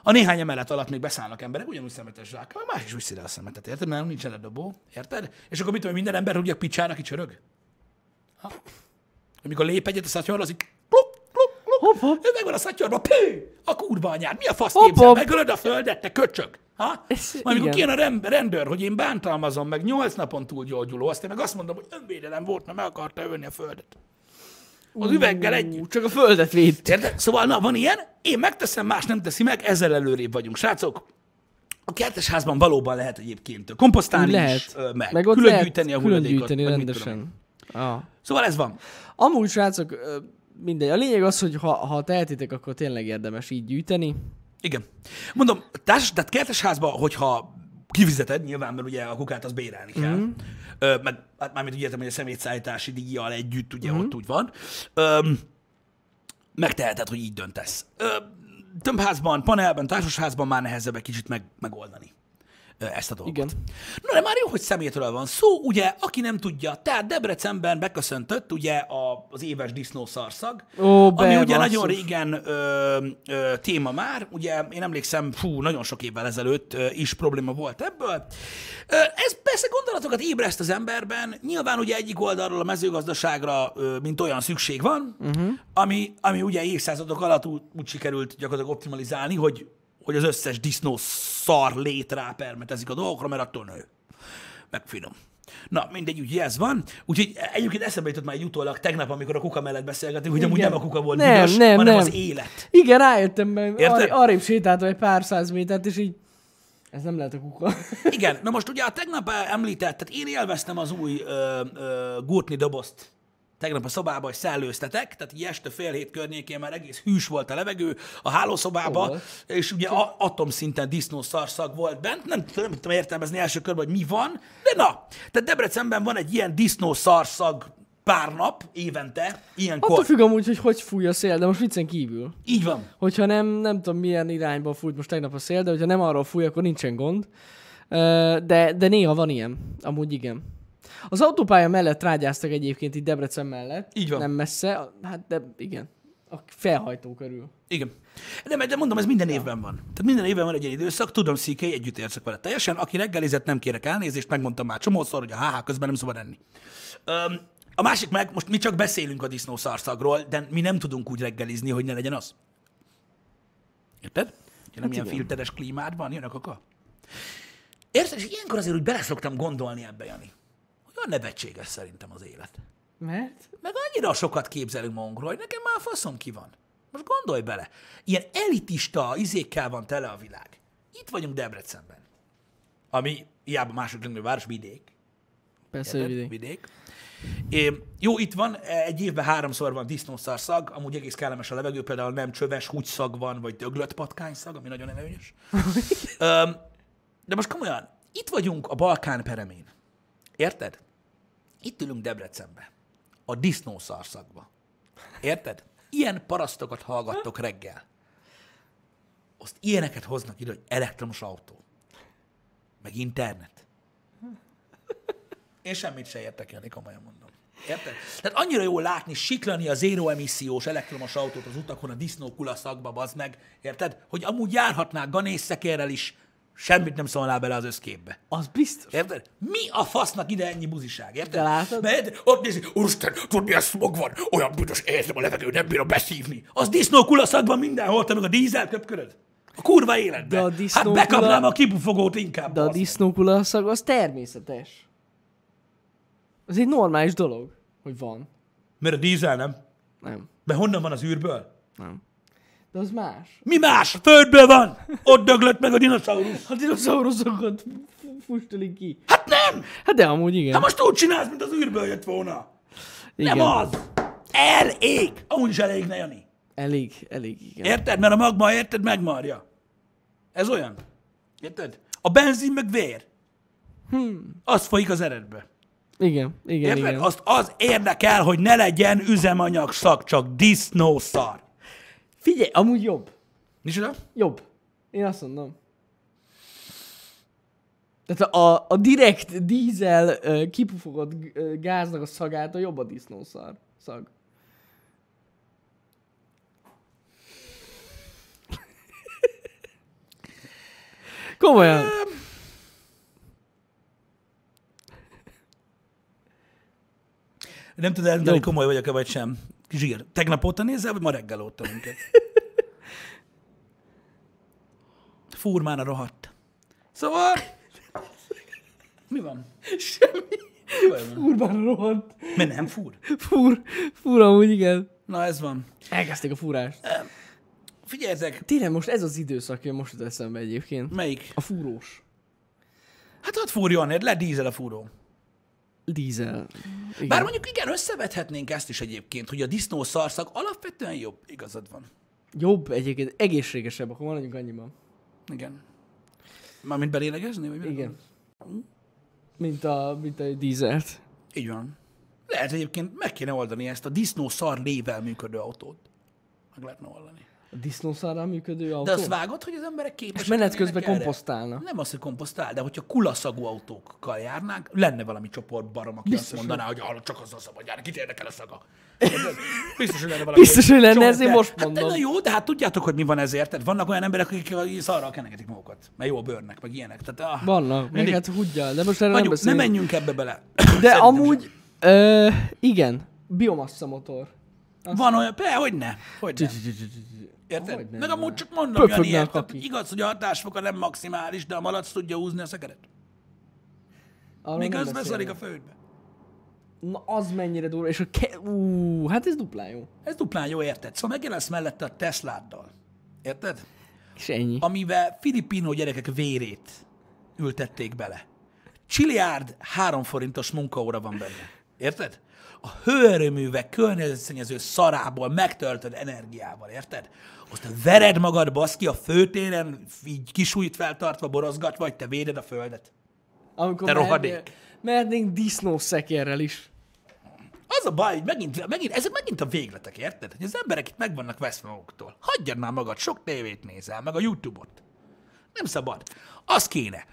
a néhány emelet alatt még beszállnak emberek, ugyanúgy szemetes zsákkal, más is viszi le a szemetet, érted? Mert nincs eledobó, érted? És akkor mit tudom, minden ember rúgja picsának, aki csörög? Ha? Amikor lép egyet a szatyorra, az így pluk, pluk, pluk. Hopp, hopp. Ő megvan a szatyorba, pű! A kurva anyád, mi a fasz Hopp, képzel? Megölöd a földet, te köcsög! Ha? Ez- Majd amikor kijön a rendőr, hogy én bántalmazom meg nyolc napon túl gyógyuló, azt én meg azt mondom, hogy önvédelem volt, mert meg akarta ölni a földet. Az üveggel együtt. Csak a földet védt. Érted? Szóval, na, van ilyen, én megteszem, más nem teszi meg, ezzel előrébb vagyunk. Srácok, a kertesházban valóban lehet egyébként komposztálni Lehet. is, meg, Meg külön lehet gyűjteni a külön hulladékot. én. rendesen. Ah. Szóval ez van. Amúgy, srácok, mindegy. A lényeg az, hogy ha, ha tehetitek, akkor tényleg érdemes így gyűjteni. Igen. Mondom, társ, tehát kertesházban, hogyha kifizeted, nyilván, mert ugye a kukát az bérelni kell. Mm. Ö, meg, hát mármint úgy értem, hogy a szemétszállítási díjjal együtt, ugye mm. ott úgy van. Ö, megteheted, hogy így döntesz. Ö, tömbházban, panelben, társasházban már nehezebb egy kicsit meg, megoldani ezt a dolgot. Igen. Na de már jó, hogy szemétről van szó, ugye, aki nem tudja, tehát Debrecenben beköszöntött ugye a, az éves disznószarszag, Ó, ami be, ugye basszus. nagyon régen ö, ö, téma már, ugye én emlékszem, fú, nagyon sok évvel ezelőtt ö, is probléma volt ebből. Ö, ez persze gondolatokat ébreszt az emberben, nyilván ugye egyik oldalról a mezőgazdaságra, ö, mint olyan szükség van, uh-huh. ami, ami ugye évszázadok alatt úgy, úgy sikerült gyakorlatilag optimalizálni, hogy, hogy az összes disznó szar lét rápermetezik a dolgokra, mert attól nő. Meg finom. Na, mindegy, ugye ez van. Úgyhogy egyébként eszembe jutott már egy utólag tegnap, amikor a kuka mellett beszélgetünk, hogy amúgy nem a kuka volt Nem, büdös, nem, hanem nem. az élet. Igen, rájöttem, mert arra, arrébb sétáltam egy pár száz métert, és így, ez nem lehet a kuka. Igen, na most ugye a tegnap említett, tehát én élveztem az új ö, ö, gurtni dobozt tegnap a szobába, hogy szellőztetek, tehát így este fél hét környékén már egész hűs volt a levegő a hálószobába, Volt. és ugye a, atomszinten disznó szarszag volt bent, nem, nem tudom értelmezni első körben, hogy mi van, de na, tehát Debrecenben van egy ilyen disznó szarszag pár nap évente, ilyenkor. Attól függ amúgy, hogy hogy fúj a szél, de most viccen kívül. Így van. Hogyha nem, nem tudom milyen irányba fújt most tegnap a szél, de hogyha nem arról fúj, akkor nincsen gond. De, de néha van ilyen. Amúgy igen. Az autópálya mellett trágyáztak egyébként itt Debrecen mellett. Így van. Nem messze. Hát de igen. A felhajtó körül. Igen. De, de mondom, ez minden évben van. Tehát minden évben van egy ilyen időszak, tudom, szíkei, együtt érzek vele teljesen. Aki reggelizett, nem kérek elnézést, megmondtam már csomószor, hogy a HH közben nem szabad enni. Öm, a másik meg, most mi csak beszélünk a disznó szarszagról, de mi nem tudunk úgy reggelizni, hogy ne legyen az. Érted? Ugye nem ilyen igen. filteres klímád van, jön a kaka. Érted? És ilyenkor azért úgy beleszoktam gondolni ebbe, Jani. Olyan nevetséges szerintem az élet. Mert? Meg annyira sokat képzelünk magunkról, hogy nekem már a faszom ki van. Most gondolj bele. Ilyen elitista izékkel van tele a világ. Itt vagyunk Debrecenben. Ami hiába második legnagyobb város, vidék. Persze, Érted? vidék. vidék. É, jó, itt van, egy évben háromszor van disznószar amúgy egész kellemes a levegő, például nem csöves húgyszag van, vagy döglött patkányszag, ami nagyon előnyös. De most komolyan, itt vagyunk a Balkán peremén. Érted? Itt ülünk Debrecenbe. A disznószarszagba. Érted? Ilyen parasztokat hallgattok reggel. Azt ilyeneket hoznak ide, hogy elektromos autó. Meg internet. Én semmit se értek el, komolyan mondom. Érted? Tehát annyira jó látni, siklani a zéró emissziós elektromos autót az utakon a disznókula szakba, bazd meg, érted? Hogy amúgy járhatnák ganészszekérrel is, semmit nem szólnál bele az összképbe. Az biztos. Érted? Mi a fasznak ide ennyi buziság, érted? De látod? Mert ott nézi, úristen, tudod milyen smog van, olyan büdös érzem a levegő, nem bírom beszívni. Az disznókulaszakban mindenhol, te meg a dízel köpköröd. A kurva életben. De a Hát disznókula- bekapnám a kibufogót inkább. De a bazd meg. disznókula szag az természetes. Az egy normális dolog, hogy van. Mert a dízel nem. Nem. Mert honnan van az űrből? Nem. De az más. Mi más? Földből van! Ott döglött meg a dinoszaurusz. A dinoszauruszokat fustolik ki. Hát nem! Hát de amúgy igen. Hát most úgy csinálsz, mint az űrből jött volna. igen. Nem az! Elég! Amúgy is elég, ne Jani. Elég, elég, igen. Érted? Mert a magma, érted, megmarja. Ez olyan. Érted? A benzin meg vér. Hmm. Az folyik az eredbe. Igen, igen, Érted? igen. Azt az érdekel, hogy ne legyen üzemanyag szak, csak disznószar. Figyelj, amúgy jobb. Micsoda? Jobb. Én azt mondom. Tehát a, a direkt dízel kipufogott gáznak a szagától jobb a disznószar szag. Komolyan. Nem tudod eldönteni, komoly vagyok-e vagy sem. Zsír. Tegnap óta nézel, vagy ma reggel óta minket? Fúr már a rohadt. Szóval... Mi van? Semmi. Van? Furban rohadt. Mert nem fúr. Fúr. Fúr amúgy, igen. Na ez van. Elkezdték a fúrást. Figyeljetek, Tényleg most ez az időszak jön most jut eszembe egyébként. melyik? A fúrós. Hát ott fúrjon, le dízel a fúró. Dízel. Igen. Bár mondjuk igen, összevethetnénk ezt is egyébként, hogy a disznó szarszak alapvetően jobb. Igazad van. Jobb egyébként, egészségesebb, akkor maradjunk annyiban. Igen. Mármint belélegezni, vagy? Igen. Mint a, mint a dízelt. Így van. Lehet egyébként meg kéne oldani ezt a disznó szar lével működő autót. Meg lehetne oldani. A disznószárral működő autó? De azt vágod, hogy az emberek képesek És menet közben erre? Nem az, hogy komposztál, de hogyha kulaszagú autókkal járnánk, lenne valami csoport barom, aki Biztos, azt mondaná, hogy hallod, csak azzal szabad járni, kit érdekel a szaga. Biztos, hogy lenne valami. Biztos, hogy lenne, ezért most Hát, mondom. na jó, de hát tudjátok, hogy mi van ezért. Tehát vannak olyan emberek, akik szarral kenegetik magukat, mert jó a bőrnek, meg ilyenek. Tehát, ah, Vannak, meg mindig. hát huggyal, de most erre nem Hagyjuk, ne beszélünk. menjünk ebbe bele. De amúgy, ö, igen, biomassa motor. Van olyan, be, hogy ne, hogy ne. Érted? Hogyne Meg ne. amúgy csak mondom, Jani, a érted? Igaz, hogy a hatásfoka nem maximális, de a malac tudja húzni a szekeret. Arról Még nem az beszarik a beszélünk. földbe. Na, az mennyire durva, és a ke... Ú, hát ez duplán jó. Ez duplán jó, érted? Szóval megjelensz mellette a Tesláddal. Érted? És ennyi. Amivel filipino gyerekek vérét ültették bele. Csiliárd három forintos munkaóra van benne. Érted? A hőerőművek környezetszennyező szarából megtöltöd energiával, érted? Aztán vered magad, baszki, a főtéren, így kisújt feltartva, borozgatva, vagy te véded a földet. Amikor te rohadék. Mehetnénk disznószekérrel is. Az a baj, hogy megint, megint, ezek megint a végletek, érted? Hogy az emberek itt meg vannak veszve maguktól. Hagyjad már magad, sok tévét nézel, meg a YouTube-ot. Nem szabad. Az kéne.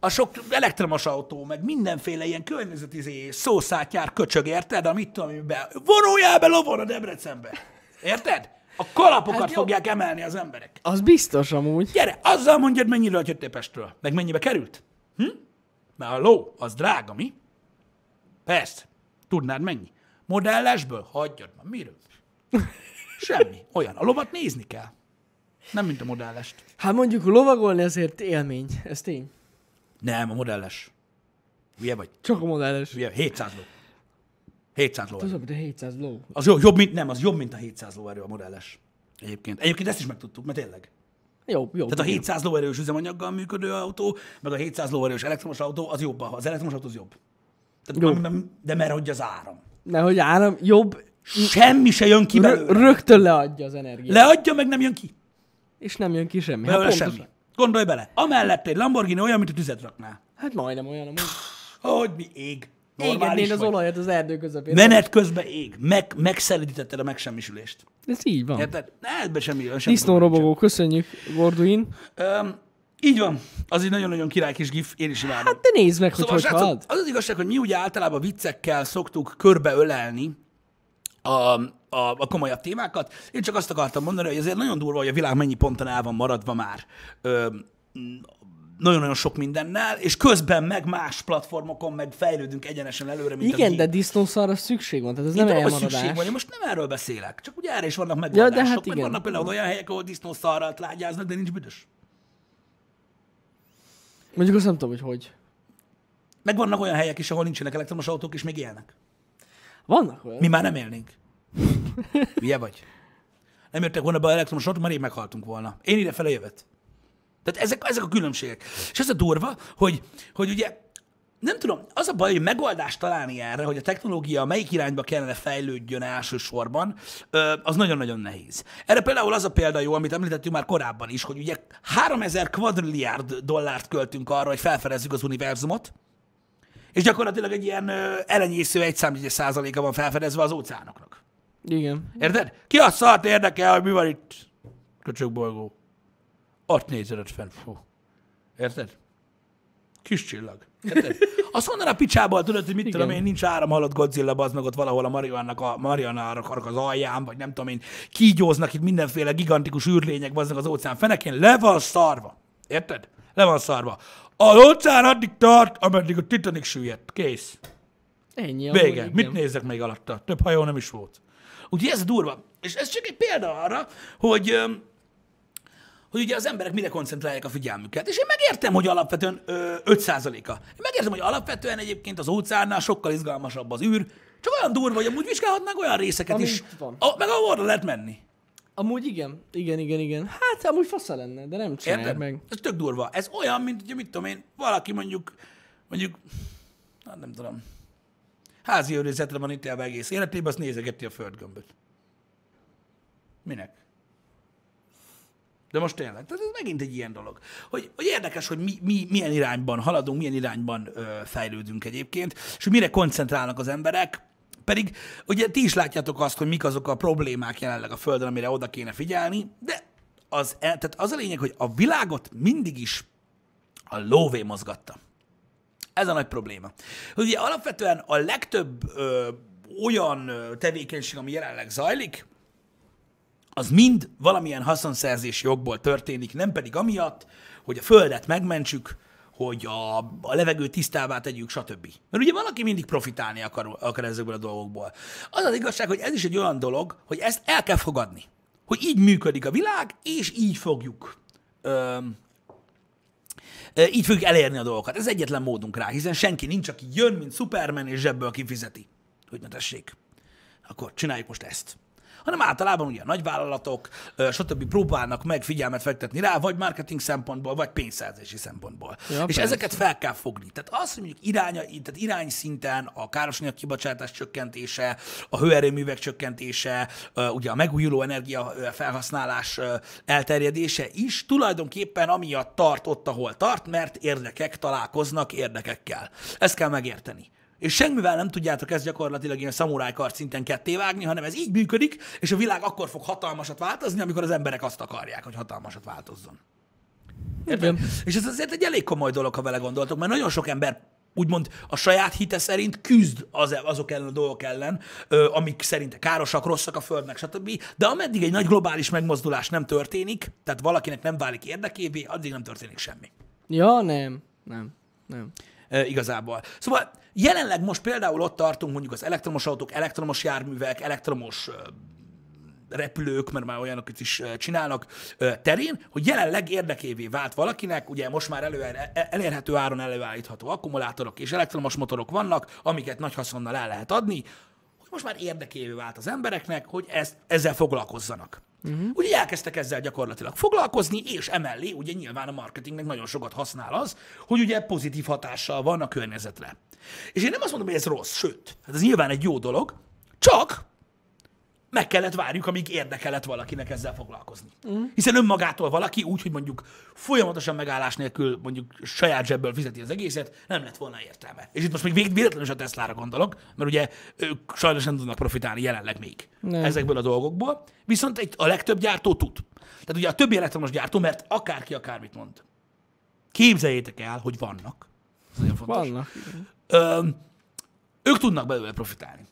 A sok elektromos autó, meg mindenféle ilyen környezetizé szószátjár köcsög, érted? A mit tudom, be. Vonuljál be lovon a Debrecenbe. Érted? A kalapokat Hát jó. fogják emelni az emberek. Az biztos amúgy. Gyere, azzal mondjad, mennyire jöttél Pestről. Meg mennyibe került? Hm? Mert a ló, az drága, mi? Persze. Tudnád mennyi? Modellesből? Hagyjad már, miről? Semmi. Olyan. A lovat nézni kell. Nem, mint a modellest. Hát mondjuk lovagolni azért élmény, ez tény. Nem, a modelles. Hülye vagy? Csak a modelles. Hülye, 700 ló. 700 ló. Az a 700 ló. Az jobb, jobb, mint, nem, az jobb, mint a 700 lóerő a modelles. Egyébként. Egyébként ezt is megtudtuk, mert tényleg. Jó, jó. Tehát a 700 lóerős üzemanyaggal működő autó, meg a 700 lóerős elektromos autó, az jobb. Az elektromos autó az jobb. Tehát Jobb. Nem, de mert hogy az áram. Nehogy áram, jobb, Semmi se jön ki belőle. rögtön leadja az energiát. Leadja, meg nem jön ki. És nem jön ki semmi. Hát, Belőle pontosan. semmi. Gondolj bele. Amellett egy Lamborghini olyan, mint a tüzet raknál. hát majdnem olyan, amúgy. Hogy mi ég. Normális Égetnéd az vagy. olajat az erdő közepén. Menet közben ég. Meg, megszelidítetted a megsemmisülést. Ez így van. Érted? Ne, ebbe semmi. semmi Disznó robogó, köszönjük, Gorduin. Öm, így van. Az egy nagyon-nagyon király kis gif. Én is imádom. Hát te nézd meg, hogy Szóval, hogy srácok, halad. az az igazság, hogy mi ugye általában viccekkel szoktuk körbeölelni a, a, a komolyabb témákat. Én csak azt akartam mondani, hogy azért nagyon durva, hogy a világ mennyi ponton el van maradva már. Ö, nagyon-nagyon sok mindennel, és közben meg más platformokon meg fejlődünk egyenesen előre, mint Igen, de disznószarra szükség van, tehát ez én nem hogy szükség elmaradás. van, én most nem erről beszélek, csak ugye erre is vannak megoldások. de hát igen. vannak például olyan helyek, ahol disznószarral tlágyáznak, de nincs büdös. Mondjuk azt nem tudom, hogy hogy. Meg vannak olyan helyek is, ahol nincsenek elektromos autók, és még élnek. Vannak olyan. Mi már nem élnénk. Milyen vagy? nem jöttek volna be elektromos autók, már én meghaltunk volna. Én ide fele jövök. Tehát ezek, ezek a különbségek. És ez a durva, hogy, hogy ugye nem tudom, az a baj, hogy megoldást találni erre, hogy a technológia melyik irányba kellene fejlődjön elsősorban, az nagyon-nagyon nehéz. Erre például az a példa jó, amit említettünk már korábban is, hogy ugye 3000 kvadrilliárd dollárt költünk arra, hogy felfedezzük az univerzumot, és gyakorlatilag egy ilyen elenyésző egy százaléka van felfedezve az óceánoknak. Igen. Érted? Ki a szart érdekel, hogy mi van itt? Köcsög bolygó. Ott nézed fent. Fú. Érted? Kis csillag. Érted? Azt mondaná a picsából, tudod, hogy mit Igen. tudom én, nincs áram halott Godzilla, az meg ott valahol a Mariannak a Marianának az alján, vagy nem tudom én, kígyóznak itt mindenféle gigantikus űrlények, az az óceán fenekén, le van szarva. Érted? Le van szarva. Az óceán addig tart, ameddig a Titanic süllyedt. Kész. Ennyi. Vége. Amúgy, Mit nézzek még alatta? Több hajó nem is volt. Úgyhogy ez durva. És ez csak egy példa arra, hogy hogy ugye az emberek mire koncentrálják a figyelmüket. És én megértem, hogy alapvetően ö, 5%-a. Én megértem, hogy alapvetően egyébként az óceánnál sokkal izgalmasabb az űr, csak olyan durva, hogy amúgy vizsgálhatnánk olyan részeket Amint is, van. A, meg ahol lehet menni. Amúgy igen, igen, igen, igen. Hát amúgy fasza lenne, de nem csinálják Érted? meg. Ez tök durva. Ez olyan, mint hogy mit tudom én, valaki mondjuk, mondjuk, hát nem tudom, házi őrizetre van itt egész életében, azt nézegeti a földgömböt. Minek? De most tényleg, tehát ez megint egy ilyen dolog. Hogy, hogy érdekes, hogy mi, mi, milyen irányban haladunk, milyen irányban ö, fejlődünk egyébként, és hogy mire koncentrálnak az emberek, pedig ugye ti is látjátok azt, hogy mik azok a problémák jelenleg a Földön, amire oda kéne figyelni, de az, tehát az a lényeg, hogy a világot mindig is a lóvé mozgatta. Ez a nagy probléma. Ugye alapvetően a legtöbb ö, olyan tevékenység, ami jelenleg zajlik, az mind valamilyen haszonszerzés jogból történik, nem pedig amiatt, hogy a földet megmentsük, hogy a, a levegő tisztává tegyük, stb. Mert ugye valaki mindig profitálni akar, akar ezekből a dolgokból. Az az igazság, hogy ez is egy olyan dolog, hogy ezt el kell fogadni. Hogy így működik a világ, és így fogjuk ö, így fogjuk elérni a dolgokat. Ez egyetlen módunk rá, hiszen senki nincs, aki jön, mint Superman, és zsebből kifizeti. Hogy ne tessék. Akkor csináljuk most ezt hanem általában ugye a nagyvállalatok, stb. próbálnak meg figyelmet fektetni rá, vagy marketing szempontból, vagy pénzszerzési szempontból. Ja, és persze. ezeket fel kell fogni. Tehát az, hogy mondjuk irány, tehát irány szinten a károsanyag kibocsátás csökkentése, a hőerőművek csökkentése, ugye a megújuló energia felhasználás elterjedése is tulajdonképpen amiatt tart ott, ahol tart, mert érdekek találkoznak érdekekkel. Ezt kell megérteni és semmivel nem tudjátok ezt gyakorlatilag ilyen szamurájkart szinten kettévágni, hanem ez így működik, és a világ akkor fog hatalmasat változni, amikor az emberek azt akarják, hogy hatalmasat változzon. Igen. És ez azért egy elég komoly dolog, ha vele gondoltok, mert nagyon sok ember úgymond a saját hite szerint küzd az, azok ellen a dolgok ellen, ö, amik szerint károsak, rosszak a Földnek, stb. De ameddig egy nagy globális megmozdulás nem történik, tehát valakinek nem válik érdekévé, addig nem történik semmi. Ja, nem. Nem. Nem e, igazából. Szóval jelenleg most például ott tartunk mondjuk az elektromos autók, elektromos járművek, elektromos repülők, mert már olyanok is csinálnak terén, hogy jelenleg érdekévé vált valakinek, ugye most már elő, e, elérhető áron előállítható akkumulátorok és elektromos motorok vannak, amiket nagy haszonnal el lehet adni, hogy most már érdekévé vált az embereknek, hogy ezt, ezzel foglalkozzanak. Uh-huh. Ugye elkezdtek ezzel gyakorlatilag foglalkozni, és emellé ugye nyilván a marketingnek nagyon sokat használ az, hogy ugye pozitív hatással van a környezetre. És én nem azt mondom, hogy ez rossz, sőt, hát ez nyilván egy jó dolog, csak meg kellett várjuk, amíg érdekelet valakinek ezzel foglalkozni. Mm. Hiszen önmagától valaki úgy, hogy mondjuk folyamatosan megállás nélkül mondjuk saját zsebből fizeti az egészet, nem lett volna értelme. És itt most még véletlenül is a Tesla-ra gondolok, mert ugye ők sajnos nem tudnak profitálni jelenleg még nem. ezekből a dolgokból, viszont egy, a legtöbb gyártó tud. Tehát ugye a többi elektromos gyártó, mert akárki akármit mond. Képzeljétek el, hogy vannak. Ez nagyon fontos. Vannak. Ö, ők tudnak belőle profitálni.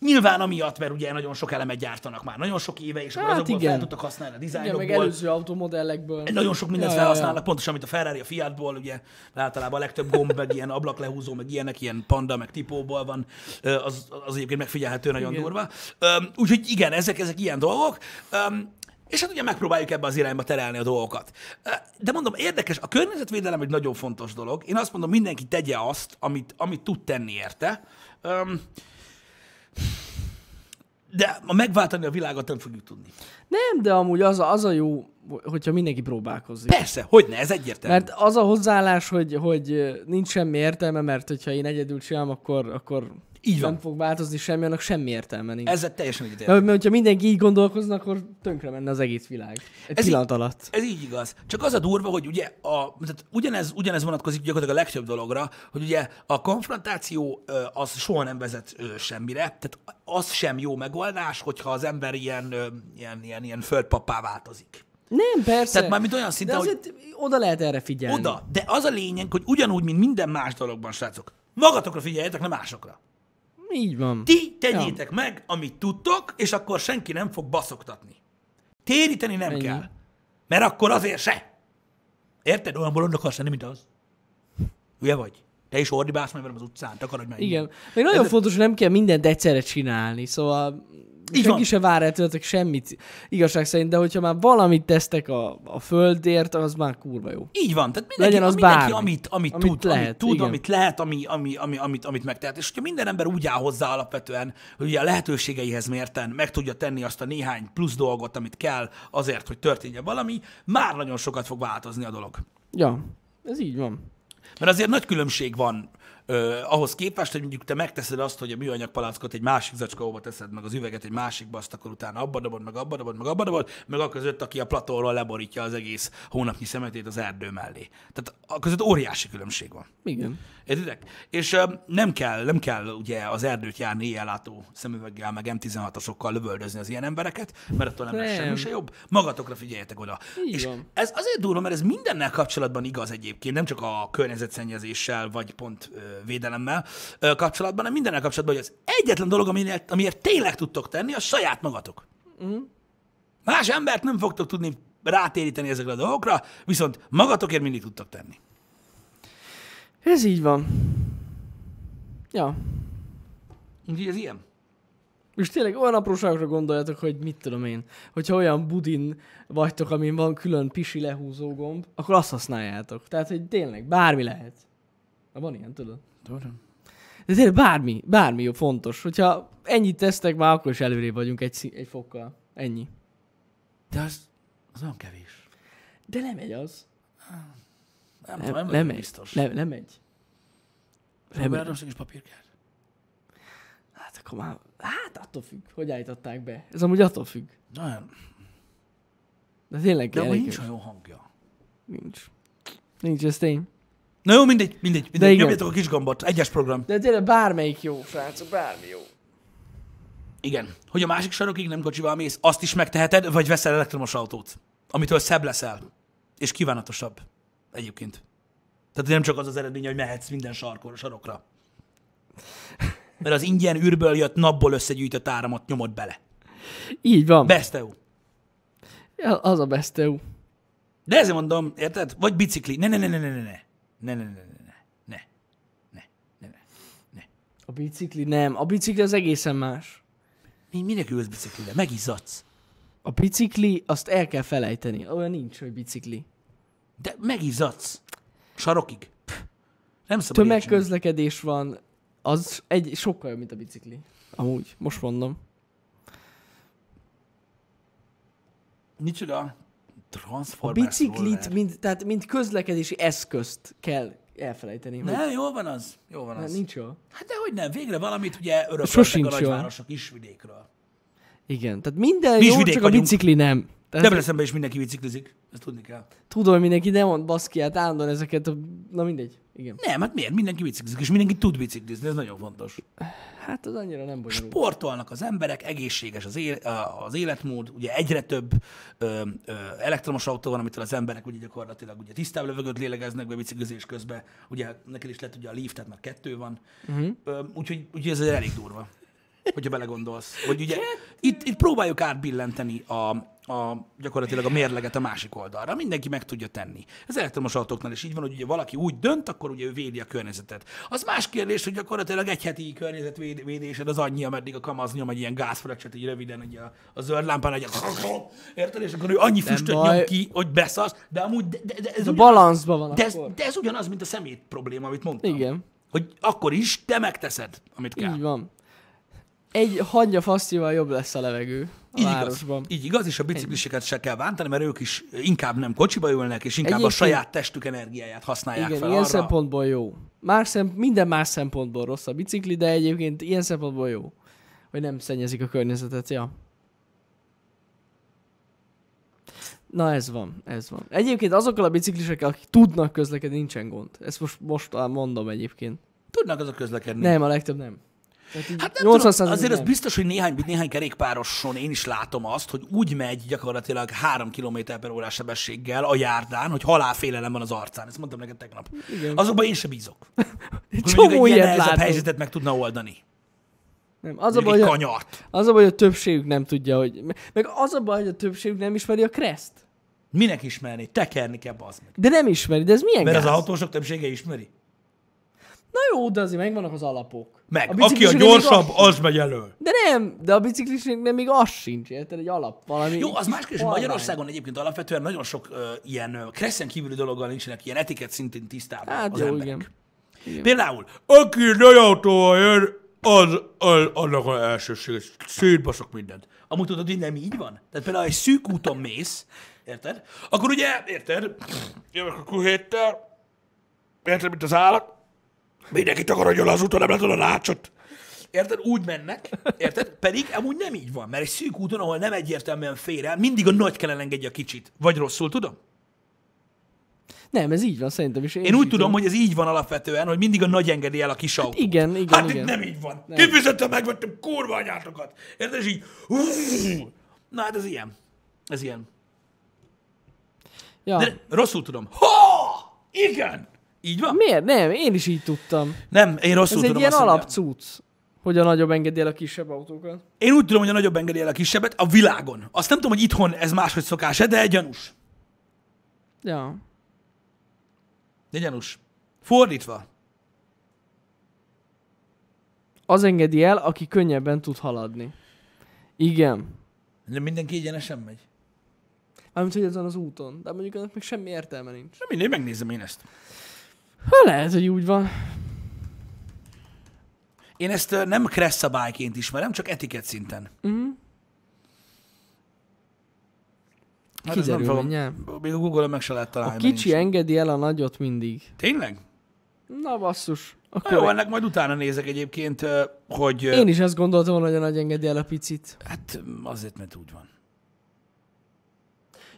Nyilván amiatt, mert ugye nagyon sok elemet gyártanak már, nagyon sok éve, és akkor hát azokból igen. fel tudtak használni a dizájnokból. Igen, meg előző automodellekből. Nagyon sok mindent ja, felhasználnak, ja, ja. pontosan, mint a Ferrari a Fiatból, ugye általában a legtöbb gomb, meg ilyen ablaklehúzó, meg ilyenek, ilyen panda, meg tipóból van, az, az egyébként megfigyelhető nagyon igen. durva. Úgyhogy igen, ezek, ezek ilyen dolgok. És hát ugye megpróbáljuk ebbe az irányba terelni a dolgokat. De mondom, érdekes, a környezetvédelem egy nagyon fontos dolog. Én azt mondom, mindenki tegye azt, amit, amit tud tenni érte De a megváltani a világot nem fogjuk tudni. Nem, de amúgy az a, az a jó, hogyha mindenki próbálkozik. Persze, hogy ne, ez egyértelmű. Mert az a hozzáállás, hogy, hogy nincs semmi értelme, mert hogyha én egyedül csinálom, akkor, akkor Így van. nem fog változni semmi, annak semmi értelme nincs. Ezzel teljesen egyetértek. Mert, mert hogyha mindenki így gondolkozna, akkor tönkre menne az egész világ. Egy Ez pillanat alatt. Ez így igaz. Csak az a durva, hogy ugye a, tehát ugyanez, ugyanez vonatkozik gyakorlatilag a legtöbb dologra, hogy ugye a konfrontáció az soha nem vezet semmire, tehát az sem jó megoldás, hogyha az ember ilyen, ilyen, ilyen, ilyen földpappá változik. Nem, persze. Tehát mármint olyan szinten, de hogy azért oda lehet erre figyelni. oda. De az a lényeg, hogy ugyanúgy, mint minden más dologban, srácok, magatokra figyeljetek, nem másokra. Így van. Ti tegyétek ja. meg, amit tudtok, és akkor senki nem fog baszoktatni. Téríteni nem Ennyi. kell. Mert akkor azért se. Érted? Olyan bolond akarsz lenni, mint az. Ugye vagy? Te is ordibálsz majd velem az utcán, takarodj meg. Igen. Még nagyon Ez- fontos, hogy nem kell mindent egyszerre csinálni, szóval Így senki van. se vár el tőletek semmit igazság szerint, de hogyha már valamit tesztek a, a földért, az már kurva jó. Így van, tehát mindenki, Legyen az mindenki bármi. amit, amit, Amit tud, lehet, amit tud, igen. amit lehet, ami, ami, ami, amit, amit megtehet. És hogyha minden ember úgy áll hozzá alapvetően, hogy ugye a lehetőségeihez mérten meg tudja tenni azt a néhány plusz dolgot, amit kell azért, hogy történjen valami, már nagyon sokat fog változni a dolog. Ja, ez így van. Mert azért nagy különbség van ö, ahhoz képest, hogy mondjuk te megteszed azt, hogy a műanyag palackot egy másik zacskóba teszed, meg az üveget egy másikba, azt akkor utána abba dobod, meg abba dobod, meg abba dobod, meg a között, aki a platóról leborítja az egész hónapnyi szemetét az erdő mellé. Tehát a között óriási különbség van. Igen. Értitek? És ö, nem kell, nem kell ugye az erdőt járni éjjellátó szemüveggel, meg M16-osokkal lövöldözni az ilyen embereket, mert attól nem, lesz Nem. semmi se jobb. Magatokra figyeljetek oda. Így és van. ez azért durva, mert ez mindennel kapcsolatban igaz egyébként, nem csak a környezetszennyezéssel, vagy pont ö, védelemmel kapcsolatban, hanem mindennel kapcsolatban, hogy az egyetlen dolog, amiért, amiért tényleg tudtok tenni, az saját magatok. Mhm. Más embert nem fogtok tudni rátéríteni ezekre a dolgokra, viszont magatokért mindig tudtok tenni. Ez így van. Ja. Úgyhogy ez ilyen. És tényleg olyan apróságokra gondoljatok, hogy mit tudom én, hogyha olyan budin vagytok, amin van külön pisi lehúzó gomb, akkor azt használjátok. Tehát, hogy tényleg bármi lehet. Na, van ilyen, tudod? Tudom. De tényleg bármi, bármi jó fontos. Hogyha ennyit tesztek, már akkor is előrébb vagyunk egy, egy fokkal. Ennyi. De az, az nagyon kevés. De nem megy az. Nem, Nem, tudom, nem, nem nem megy. biztos. Nem, nem megy. Nem megy. Nem is papírkát. Hát akkor már, hát attól függ, hogy állították be. Ez amúgy attól függ. Nagyon. De tényleg De amúgy nincs olyan hangja. nincs. Nincs, ez tény. Na jó, mindegy, mindegy. De mindegy. igen. Nyomjatok a kis gombot. Egyes program. De tényleg bármelyik jó, srácok, bármi jó. Igen. Hogy a másik sarokig nem kocsival mész, azt is megteheted, vagy veszel elektromos autót, amitől szebb leszel, és kívánatosabb egyébként. Tehát nem csak az az eredmény, hogy mehetsz minden sarkor, sarokra. Mert az ingyen űrből jött napból összegyűjtött áramot nyomod bele. Így van. Best EU. Ja, az a best EU. De ezért mondom, érted? Vagy bicikli. Ne, ne, ne, ne, ne, ne, ne. Ne, ne, ne, ne, ne, ne. Ne, ne. A bicikli nem. A bicikli az egészen más. Mi, minek ülsz biciklire? Megizzadsz. A bicikli, azt el kell felejteni. Olyan nincs, hogy bicikli. De megizzadsz. Sarokig. Pff. Nem szabad. Tömegközlekedés van, az egy sokkal jobb, mint a bicikli. Amúgy, most mondom. Micsoda? A Transformers biciklit, roller. mint, tehát mint közlekedési eszközt kell elfelejteni. hogy- Nem, jó van az. Jó van Nem, az. nincs jó. Hát de hogy nem, végre valamit ugye örököltek a nagyvárosok is vidékről. Igen, tehát minden jó, csak a vagyunk. bicikli nem. Debrecenben is mindenki biciklizik. Ezt tudni kell. tudom, mindenki nem mond baszki, hát állandóan ezeket, a... na mindegy. Igen. Nem, hát miért? Mindenki biciklizik, és mindenki tud biciklizni, ez nagyon fontos. Hát az annyira nem bonyolult. Sportolnak az emberek, egészséges az, éle, a- az életmód, ugye egyre több ö, ö, elektromos autó van, amitől az emberek ugye gyakorlatilag ugye tisztább levegőt lélegeznek be biciklizés közben, ugye neked is lett ugye a Leaf, tehát már kettő van, uh-huh. ö, úgyhogy, úgyhogy ez elég durva, hogyha belegondolsz. Hogy ugye itt, itt próbáljuk átbillenteni a, a, gyakorlatilag a mérleget a másik oldalra. Mindenki meg tudja tenni. Az elektromos autóknál is így van, hogy ugye valaki úgy dönt, akkor ugye ő védi a környezetet. Az más kérdés, hogy gyakorlatilag egy heti környezetvédésed az annyi, ameddig a kamaz nyom egy ilyen gázfröccset, így röviden ugye a, a zöld lámpán egy érted, és akkor ő annyi füstöt baj. nyom ki, hogy beszasz, de amúgy de, de, de ez, A ugyanaz, balanszban van de, ez, de ez ugyanaz, mint a szemét probléma, amit mondtam. Igen, Hogy akkor is te megteszed, amit kell. így van. egy hagyja fasztival jobb lesz a levegő a Így városban. igaz. Így igaz, és a bicikliseket se kell bántani, mert ők is inkább nem kocsiba ülnek, és inkább a Egyébként- saját testük energiáját használják Igen, fel ilyen arra. szempontból jó. Más szem, minden más szempontból rossz a bicikli, de egyébként ilyen szempontból jó. Hogy nem szennyezik a környezetet, ja. Na ez van, ez van. Egyébként azokkal a biciklisekkel, akik tudnak közlekedni, nincsen gond. Ezt most, most mondom egyébként. Tudnak azok közlekedni. Nem, a legtöbb nem. Hát nem tudom, 80% azért az biztos, hogy néhány, néhány kerékpároson én is látom azt, hogy úgy megy gyakorlatilag 3 km per órás sebességgel a járdán, hogy halálfélelem van az arcán. Ezt mondtam neked tegnap. Igen. Azokban én sem bízok. Csomó egy ilyen ilyet látok. helyzetet meg tudna oldani. Nem, az a baj, hogy az a baj, hogy a többségük nem tudja, hogy... Meg az a baj, hogy a többségük nem ismeri a Crest. Minek ismerni? Tekerni kell, bazd meg. De nem ismeri, de ez milyen Mert gáz? az autósok többsége ismeri. Na jó, de azért megvannak az alapok. Meg, A aki a gyorsabb, az- az megy elől. De nem, de a biciklisnek még az sincs, érted? Egy alap, valami... Jó, az más kérdés, hogy. Magyarországon egyébként alapvetően nagyon sok ö, ilyen ö, kresszen kívüli dologgal nincsenek ilyen etiket szintén tisztában Hát az jó, emberek. igen. Igen. Például, aki nagy autóval jön, az, az annak a elsőséges. Szétbaszok mindent. Amúgy tudod, hogy nem így van? Tehát például egy szűk úton mész, érted? Akkor ugye, érted? Jövök a kuhéttel, érted, mint az állat? Mindenki takarodjon az úton, nem látod a rácsot. Érted? Úgy mennek, érted? Pedig amúgy nem így van, mert egy szűk úton, ahol nem egyértelműen fér el, mindig a nagy kellene engedje a kicsit. Vagy rosszul tudom? Nem, ez így van, szerintem is. Én is úgy így tudom, hogy ez így van alapvetően, hogy mindig a nagy engedi el a kis autó. Igen, igen, Hát igen. itt nem így van. Nem. Kifizettem, megvettem kurva anyátokat. Érted? És így... Na hát ez ilyen. Ez ilyen. Ja. De rosszul tudom. Ha! Igen! Így van? Miért? Nem, én is így tudtam. Nem, én rosszul Ez egy tudom ilyen azt, hogy- alapcuc, hogy a nagyobb engedi el a kisebb autókat. Én úgy tudom, hogy a nagyobb engedi el a kisebbet a világon. Azt nem tudom, hogy itthon ez máshogy szokás de gyanús. Ja. De gyanús. Fordítva. Az engedi el, aki könnyebben tud haladni. Igen. De mindenki egyenesen megy. Mármint, hogy ezen az úton. De mondjuk annak még semmi értelme nincs. Na mindegy, megnézem én ezt. Ha lehet, hogy úgy van. Én ezt nem kressz szabályként ismerem, csak etikett szinten. Mhm. Hát ez nem Kiderül fogom, még a Google-on meg se lehet találni. A kicsi engedi el a nagyot mindig. Tényleg? Na basszus. Na Akkor jó, ennek majd utána nézek egyébként, hogy... Én is ezt gondoltam volna, hogy a nagy engedi el a picit. Hát azért, mert úgy van.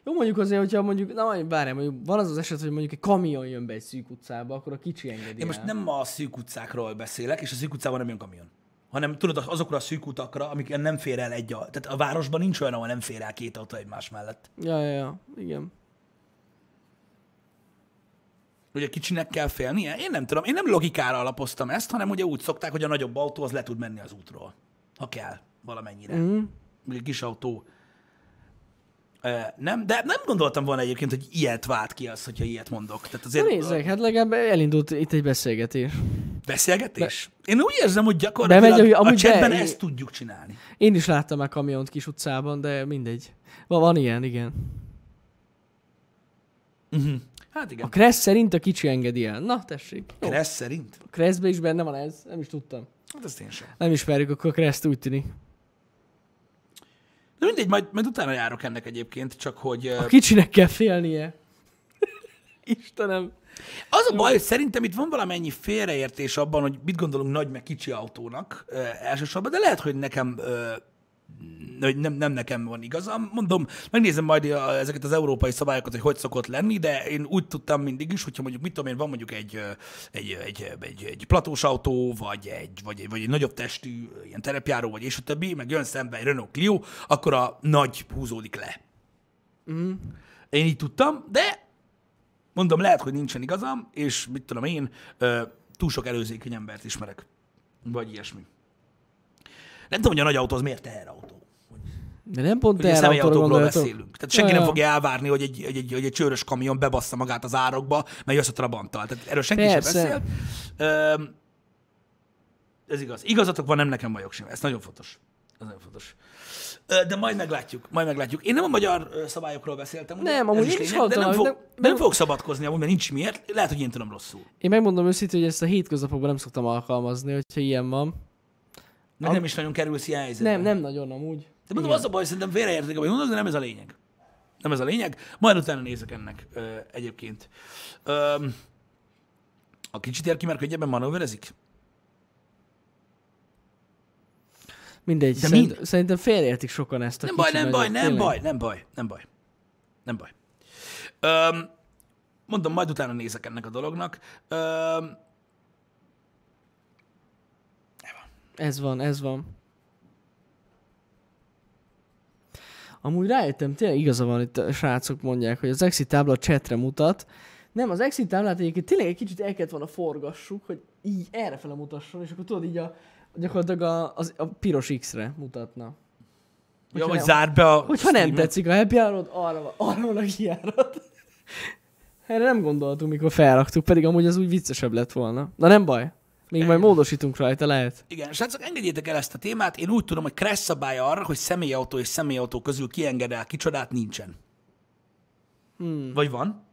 Jó, mondjuk azért, hogyha mondjuk, na várjál, mondjuk van az az eset, hogy mondjuk egy kamion jön be egy szűk utcába, akkor a kicsi engedi Én most el. nem a szűk utcákról beszélek, és a szűk utcában nem jön kamion. Hanem tudod, azokra a szűk utakra, amiken nem fér el egy. Tehát a városban nincs olyan, ahol nem fér el két autó egymás mellett. Ja, ja, ja, igen. Ugye kicsinek kell félnie? Én nem tudom. Én nem logikára alapoztam ezt, hanem ugye úgy szokták, hogy a nagyobb autó az le tud menni az útról. Ha kell, valamennyire. Mm. Egy kis autó. Nem, de nem gondoltam volna egyébként, hogy ilyet vált ki az, hogyha ilyet mondok. Tehát Na azért nézzek, hát legalább elindult itt egy beszélgetés. beszélgetés? Én úgy érzem, hogy gyakorlatilag Bemegy, a chatben be- ezt tudjuk csinálni. Én is láttam már kamiont kis utcában, de mindegy. Van, van ilyen, igen. Uh-huh. Hát A igen. Kressz szerint a kicsi engedi el. Na, tessék. Jó. Kressz szerint? A Kresszbe is benne van ez, nem is tudtam. Hát ezt én sem. Nem ismerjük, akkor a Kreszt úgy tűnik. De mindegy, majd, majd utána járok ennek egyébként, csak hogy... A kicsinek kell félnie. Istenem. Az a baj, hogy szerintem itt van valamennyi félreértés abban, hogy mit gondolunk nagy meg kicsi autónak ö, elsősorban, de lehet, hogy nekem ö, hogy nem, nem nekem van igazam. Mondom, megnézem majd a, ezeket az európai szabályokat, hogy hogy szokott lenni, de én úgy tudtam mindig is, hogyha mondjuk, mit tudom én, van mondjuk egy, egy, egy, egy, egy platós autó, vagy egy, vagy, egy, vagy egy nagyobb testű ilyen terepjáró, vagy és a többi, meg jön szembe egy Renault Clio, akkor a nagy húzódik le. Mm. Én így tudtam, de mondom, lehet, hogy nincsen igazam, és mit tudom én, túl sok előzékeny embert ismerek. Vagy ilyesmi. Nem tudom, hogy a nagy autó az miért teherautó. De nem pont Ugye gondoltok. beszélünk. Tehát senki Ja, nem ja. fogja elvárni, hogy egy, hogy egy, hogy egy csőrös kamion bebassza magát az árokba, mert jössz a Trabanttal. Tehát erről senki Persze. sem beszél. Ö, ez igaz. Igazatok van, nem nekem bajok sem. Ez nagyon fontos. Ez nagyon fontos. De majd meglátjuk, majd meglátjuk. Én nem a magyar szabályokról beszéltem. ugye? Nem, amúgy én is lényeg, de nem, fog, nem, nem- nem fogok szabadkozni, amúgy, mert nincs miért. Lehet, hogy én tudom rosszul. Én megmondom őszintén, hogy ezt a hétköznapokban nem szoktam alkalmazni, hogyha ilyen van. Meg nem is nagyon kerülsz ilyen helyzetbe. Nem, nem nagyon amúgy. De mondom, az a baj, szerintem félreértik, amit mondok, de nem ez a lényeg. Nem ez a lényeg. Majd utána nézek ennek ö, egyébként. Ö, a kicsit ér ki, mert könnyebben manőverezik? Mindegy, De szerint, mind- szerintem félreértik sokan ezt a Nem baj, nem baj, nem tényleg. baj, nem baj, nem baj. Nem baj. Öm, mondom, majd utána nézek ennek a dolognak. Öm, Ez van, ez van. Amúgy rájöttem, tényleg igaza van, itt a srácok mondják, hogy az exit tábla chatre mutat. Nem, az exit táblát egyébként tényleg egy kicsit el kellett volna forgassuk, hogy így errefele mutasson, és akkor tudod így a, gyakorlatilag a, az, a piros X-re mutatna. ja, Hogyha hogy nem- zárd be a Hogyha nem tetszik a happy hour arra, arra van a kiárat. Erre nem gondoltunk, mikor felraktuk, pedig amúgy az úgy viccesebb lett volna. Na nem baj. Még majd módosítunk rajta, lehet. Igen, srácok, engedjétek el ezt a témát. Én úgy tudom, hogy crash szabály arra, hogy személyautó és személyautó közül kienged el kicsodát, nincsen. Hmm. Vagy van?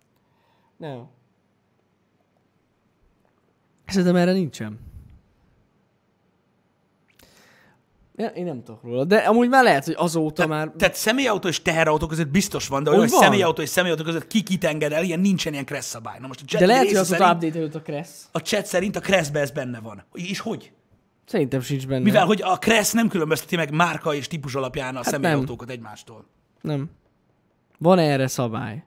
Nem. Szerintem erre nincsen. Ja, én nem tudok róla, de amúgy már lehet, hogy azóta Te, már... Tehát személyautó és teherautó között biztos van, de olyan, hogy van. személyautó és személyautó között ki kit enged el, ilyen nincsen ilyen crash szabály. Na most a chat De lehet, hogy azóta szerint, update a Crash. a chat szerint a crashbe ez benne van. És hogy? Szerintem sincs benne. Mivel, hogy a Crash nem különbözteti meg márka és típus alapján a Hát személyautókat egymástól. Nem. Van erre szabály.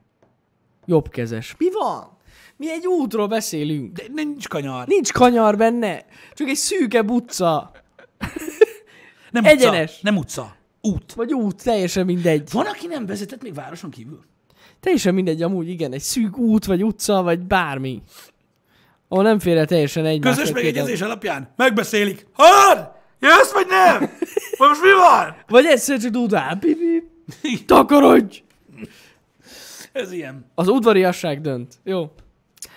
Jobbkezes. Mi van? Mi egy útról beszélünk. De nincs kanyar. Nincs kanyar benne. Csak egy szűkebb utca. Nem egyenes. Utca, nem utca. Út. Vagy út, teljesen mindegy. Van, aki nem vezetett még városon kívül? Teljesen mindegy, amúgy igen. Egy szűk út, vagy utca, vagy bármi. Ahol nem fér el teljesen egymás. Közös megegyezés alapján megbeszélik. Hallod? Jössz vagy nem? Vagy most mi van? Vagy egyszer csak dudál. Takarodj! Ez ilyen. Az udvariasság dönt. Jó.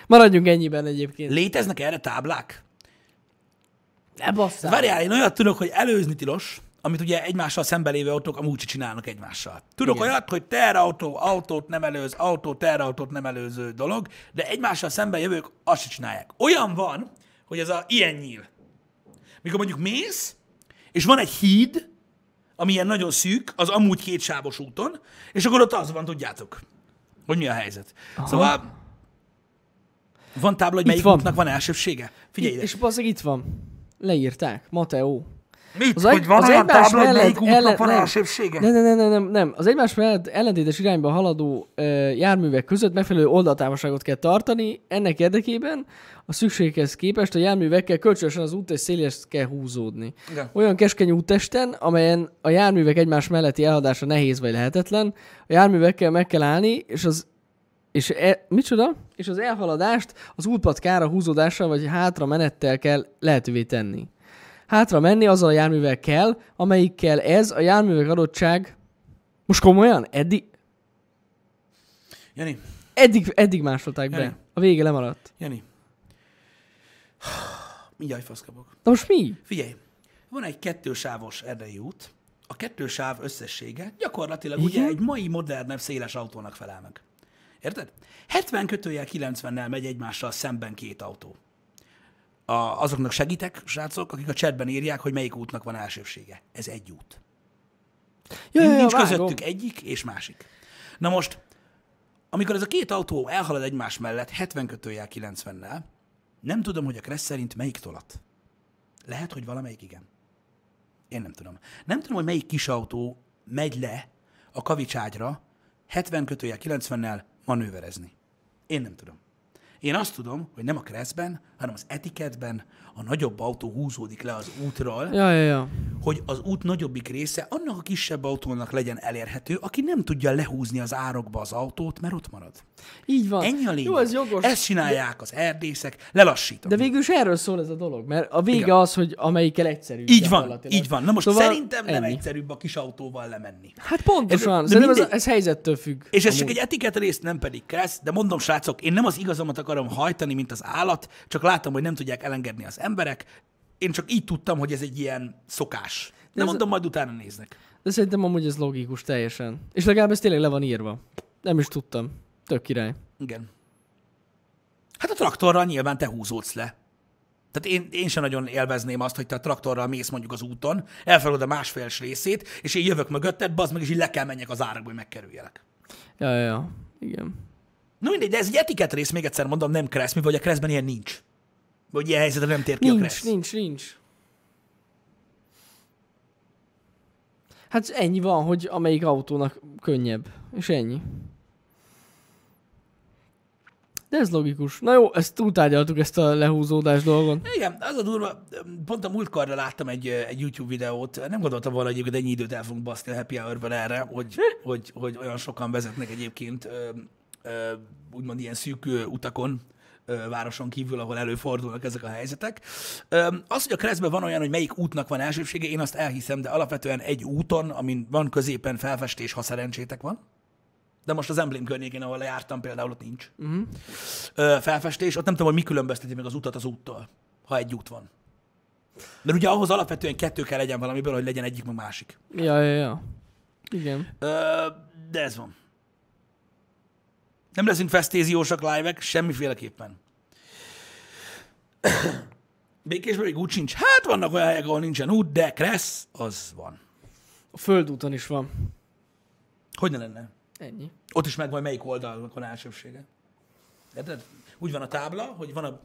Maradjunk ennyiben egyébként. Léteznek erre táblák? Ne basszál. Várjál, én olyat tudok, hogy előzni tilos, amit ugye egymással szemben lévő autók amúgy csinálnak egymással. Tudok Igen. olyat, hogy teherautó, autót nem előz, autó, teherautót nem előző dolog, de egymással szemben jövők azt se csinálják. Olyan van, hogy ez a ilyen nyíl. Mikor mondjuk mész, és van egy híd, ami ilyen nagyon szűk, az amúgy kétsávos úton, és akkor ott az van, tudjátok, hogy mi a helyzet. Aha. Szóval van tábla, hogy melyik van. útnak van elsőbsége? Figyelj ide. És basszeg itt van. Leírták. Mateo. Mit? Az egy- az egymás mellett ellen- nem. elsőbsége? Nem, nem, nem, nem, nem, nem. Az egymás mellett ellentétes irányba haladó ö, járművek között megfelelő oldaltávolságot kell tartani. Ennek érdekében a szükséghez képest a járművekkel kölcsönösen az út és szélhez kell húzódni. Igen. Olyan keskeny úttesten, amelyen a járművek egymás melletti elhadása nehéz vagy lehetetlen, a járművekkel meg kell állni, és az és e, micsoda? És az elhaladást az útpatkára húzódással vagy hátra menettel kell lehetővé tenni. Hátra menni azzal a járművel kell, amelyikkel ez a járművek adottság... Most komolyan? Eddig, Jani, eddig, eddig másolták Jani. be. A vége lemaradt. Jani. Mindjárt faszkapok. Na most mi? Figyelj, van egy kettősávos erdei út, a kettősáv összessége gyakorlatilag Igen? ugye egy mai modernebb széles autónak felel meg. Érted? 70 kötőjel 90-nel megy egymással szemben két autó. A, azoknak segítek, srácok, akik a chatben írják, hogy melyik útnak van elsőbsége. Ez egy út. Ja, ja, ja, Nincs vágom. közöttük egyik és másik. Na most, amikor ez a két autó elhalad egymás mellett 70 kötőjel 90-nel, nem tudom, hogy a Kressz szerint melyik tolat. Lehet, hogy valamelyik igen. Én nem tudom. Nem tudom, hogy melyik kis autó megy le a kavicságyra 70 kötőjel 90-nel manőverezni. Én nem tudom. Én azt tudom, hogy nem a Kresszben, hanem az etiketben a nagyobb autó húzódik le az útról, Ja, ja, ja. hogy az út nagyobbik része annak a kisebb autónak legyen elérhető, aki nem tudja lehúzni az árokba az autót, mert ott marad. Így van. Ennyi a lényeg. Jó, ez jogos. Ezt csinálják az erdészek, lelassítanak. De végül is erről szól ez a dolog, mert a vége Igen. az, hogy amelyikkel egyszerű. így van, így van. Na most Szóval szerintem nem ennyi. egyszerűbb a kis autóval lemenni. Hát pontosan. ez, mindegy. ez helyzettől függ. És ez csak amúgy. egy etiket rész, nem pedig kressz, de mondom, srácok, én nem az igazamat akarom hajtani, mint az állat, csak látom, hogy nem tudják elengedni az emberek. Én csak így tudtam, hogy ez egy ilyen szokás. De ez- mondom, majd utána néznek. De szerintem amúgy ez logikus teljesen. És legalább ez tényleg le van írva. Nem is tudtam. Tök király. Igen. Hát a traktorral nyilván te húzódsz le. Tehát én, én sem nagyon élvezném azt, hogy te a traktorral mész mondjuk az úton, elfeled a másfél részét, és én jövök mögötted, bazd meg, és így le kell menjek az árakba, hogy megkerüljelek. Ja, ja, ja. Igen. No mindegy, de ez egy etiket rész, még egyszer mondom, nem kressz, mi vagy a kresszben ilyen nincs. Vagy ilyen helyzetre nem tér ki a Nincs, kressz. nincs, nincs. Hát ennyi van, hogy amelyik autónak könnyebb. És ennyi. De ez logikus. Na jó, ezt túltárgyaltuk, ezt a lehúzódás dolgon. Igen, az a durva, pont a múltkorra láttam egy, egy YouTube videót, nem gondoltam volna egyébként ennyi időt el fogunk baszni a Happy Hour-ben erre, hogy, hogy, hogy olyan sokan vezetnek egyébként úgymond ilyen szűk utakon, városon kívül, ahol előfordulnak ezek a helyzetek. Az, hogy a keresztben van olyan, hogy melyik útnak van elsőbsége, én azt elhiszem, de alapvetően egy úton, amin van középen felfestés, ha szerencsétek van, de most az emblém környékén, ahol jártam például, ott nincs. Uh-huh. Felfestés, ott nem tudom, hogy mi különbözteti meg az utat az úttól, ha egy út van. Mert ugye ahhoz alapvetően kettő kell legyen valamiből, hogy legyen egyik, meg másik. Ja, ja, ja. Igen. De ez van. Nem leszünk fesztéziósak live semmiféleképpen. Békésben még út sincs. Hát vannak olyan helyek, ahol nincsen út, de Kressz, az van. A földúton is van. Hogy ne lenne? Ennyi. Ott is megvan, melyik oldalnak van elsőbsége. Érted? Úgy van a tábla, hogy van a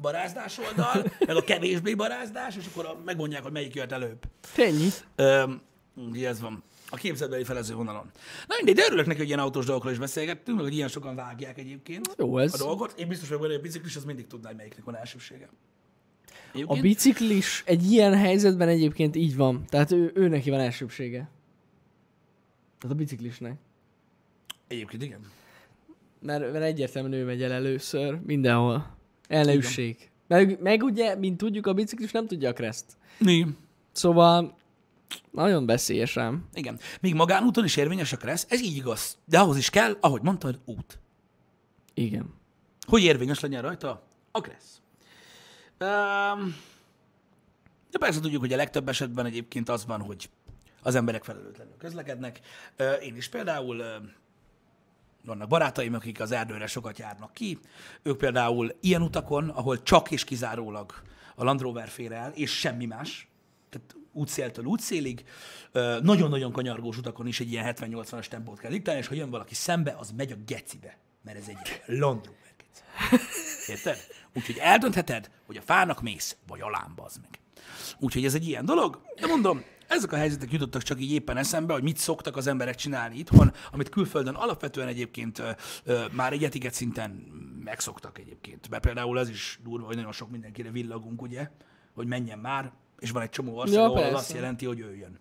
barázdás oldal, meg a kevésbé barázdás, és akkor megmondják, hogy melyik jött előbb. Ennyi. Öm, ez van. A képzetbeli felező vonalon. Na mindegy, de örülök neki, hogy ilyen autós dolgokról is beszélgettünk, hogy ilyen sokan vágják egyébként Jó ez. a dolgot. Én biztos vagyok benne, hogy a biciklis az mindig tudná, hogy melyiknek van elsőbsége. A Egyébként, biciklis egy ilyen helyzetben egyébként így van. Tehát ő, ő neki van elsőbsége. Tehát a biciklisnek. egyébként igen. Mert, mert egyértelműen ő megy el először, mindenhol. El ne üssék. Meg, meg ugye, mint tudjuk, a biciklis nem tudja a kreszt. Mi? Szóval nagyon veszélyes rám. Igen. Még magánúton is érvényes a kressz, ez így igaz. De ahhoz is kell, ahogy mondtad, út. Igen. Hogy érvényes legyen rajta? A kressz. Um, de persze tudjuk, hogy a legtöbb esetben egyébként az van, hogy az emberek felelőtlenül közlekednek. Én is például vannak barátaim, akik az erdőre sokat járnak ki. Ők például ilyen utakon, ahol csak és kizárólag a Land Rover fér el, és semmi más, tehát útszéltől útszélig, nagyon-nagyon kanyargós utakon is egy ilyen 70-80-as tempót kell diktálni, és ha jön valaki szembe, az megy a gecibe, mert ez egy Land Rover geci. Érted? Úgyhogy eldöntheted, hogy a fának mész, vagy alám, bazd meg. Úgyhogy ez egy ilyen dolog. De mondom, ezek a helyzetek jutottak csak így éppen eszembe, hogy mit szoktak az emberek csinálni itthon, amit külföldön alapvetően egyébként ö, ö, már egy etiket szinten megszoktak egyébként. Mert például ez is durva, hogy nagyon sok mindenkire villagunk, ugye, hogy menjen már, és van egy csomó ország, Ja, ahol persze. azt jelenti, hogy jöjjön.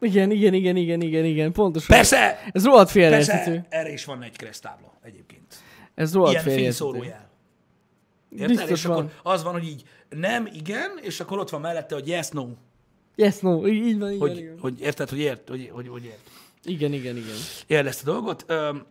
Igen, igen, igen, igen, igen, igen, pontosan. Persze! Ez rohadt félreérthető. Erre is van egy keresztábla egyébként. Ez rohadt Ilyen fényszórójel. Érted? Biztos és van. akkor az van, hogy így nem, igen, és akkor ott van mellette, hogy yes, no. Yes, no, így így van, van, Hogy, igen. hogy érted, hogy ért, hogy, hogy, hogy ért. Igen, igen, igen. Érd ezt a dolgot. Öm,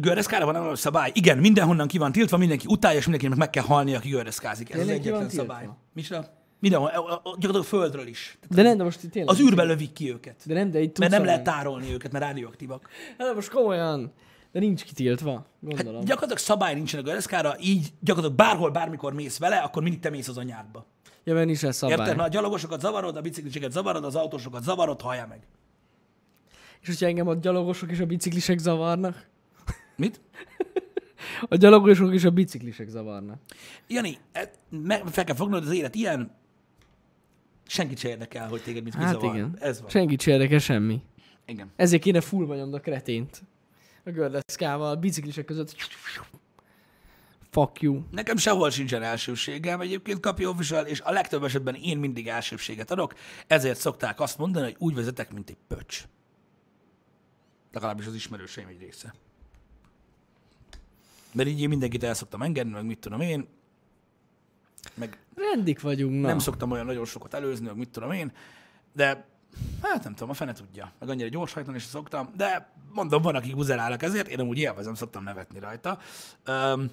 Gördeszkára van a szabály. Igen, mindenhonnan ki van tiltva, mindenki utálja, és mindenkinek meg kell halni, aki gördeszkázik. Ez Tényleg az egyetlen szabály. Micsoda? Mindenhol, a- a- gyakorlatilag a földről is. De nem, de most tényleg. az űrbe lövik ki őket. De nem, de itt Mert nem lehet tárolni őket, mert rádióaktívak. Hát de most komolyan. De nincs kitiltva, Hát gondolom. gyakorlatilag szabály nincsen a gördeszkára, így gyakorlatilag bárhol, bármikor mész vele, akkor mindig te mész az anyádba. Ja, mert nincs szabály. Érted? Na, a gyalogosokat zavarod, a bicikliseket zavarod, az autósokat zavarod, halljál meg. És hogyha engem a gyalogosok és a biciklisek zavarnak? Mit? A gyalogosok és a biciklisek zavarnak. Jani, e- fel kell fognod, az élet ilyen, senkit se érdekel, hogy téged mit Hát kizavar. igen. Ez van. Senkit se érdekel semmi. Igen. Ezért kéne full vagyom a kretént. A gördeszkával, a biciklisek között. Fuck you. Nekem sehol sincsen elsőségem egyébként Kapi Official, és a legtöbb esetben én mindig elsőbséget adok, ezért szokták azt mondani, hogy úgy vezetek, mint egy pöcs. Legalábbis az ismerőseim egy része. Mert így én mindenkit el szoktam engedni, meg mit tudom én, meg Rendik vagyunk, na. nem szoktam olyan nagyon sokat előzni, meg mit tudom én, de hát nem tudom, a fene tudja. Meg annyira gyors hajtani is szoktam, de mondom, van, akik buzerálnak ezért, én amúgy élvezem, szoktam nevetni rajta. Um,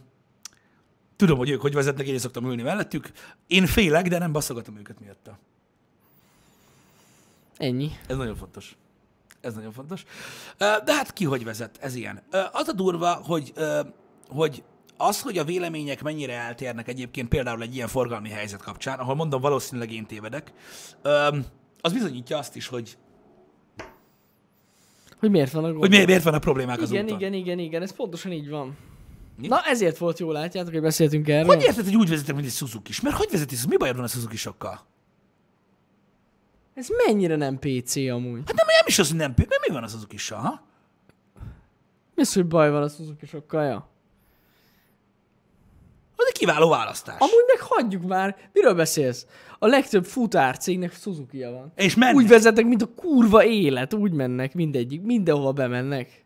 tudom, hogy ők hogy vezetnek, én is szoktam ülni mellettük. Én félek, de nem baszogatom őket miatta. Ennyi. Ez nagyon fontos. Ez nagyon fontos. De hát ki hogy vezet, ez ilyen. Az a durva, hogy, hogy az, hogy a vélemények mennyire eltérnek egyébként például egy ilyen forgalmi helyzet kapcsán, ahol mondom, valószínűleg én tévedek, az bizonyítja azt is, hogy, Hogy miért van a gond? hogy miért, miért vannak problémák az igen, úton. igen, igen, igen, ez pontosan így van. Mi? Na, ezért volt jó, látjátok, hogy beszéltünk erről. Hogy érted, hogy úgy vezetek, mint egy Suzuki? Mert hogy vezeti? Mi bajod van a suzuki sokkal? Ez mennyire nem PC amúgy? Hát nem, nem is az, hogy nem. Mi, mi van az suzuki ha? Mi az, hogy baj van a suzuki ja? Az egy kiváló választás. Amúgy meg hagyjuk már. Miről beszélsz? A legtöbb futárcégnek suzuki van. És mennek. Úgy vezetnek, mint a kurva élet. Úgy mennek mindegyik. Mindenhova bemennek.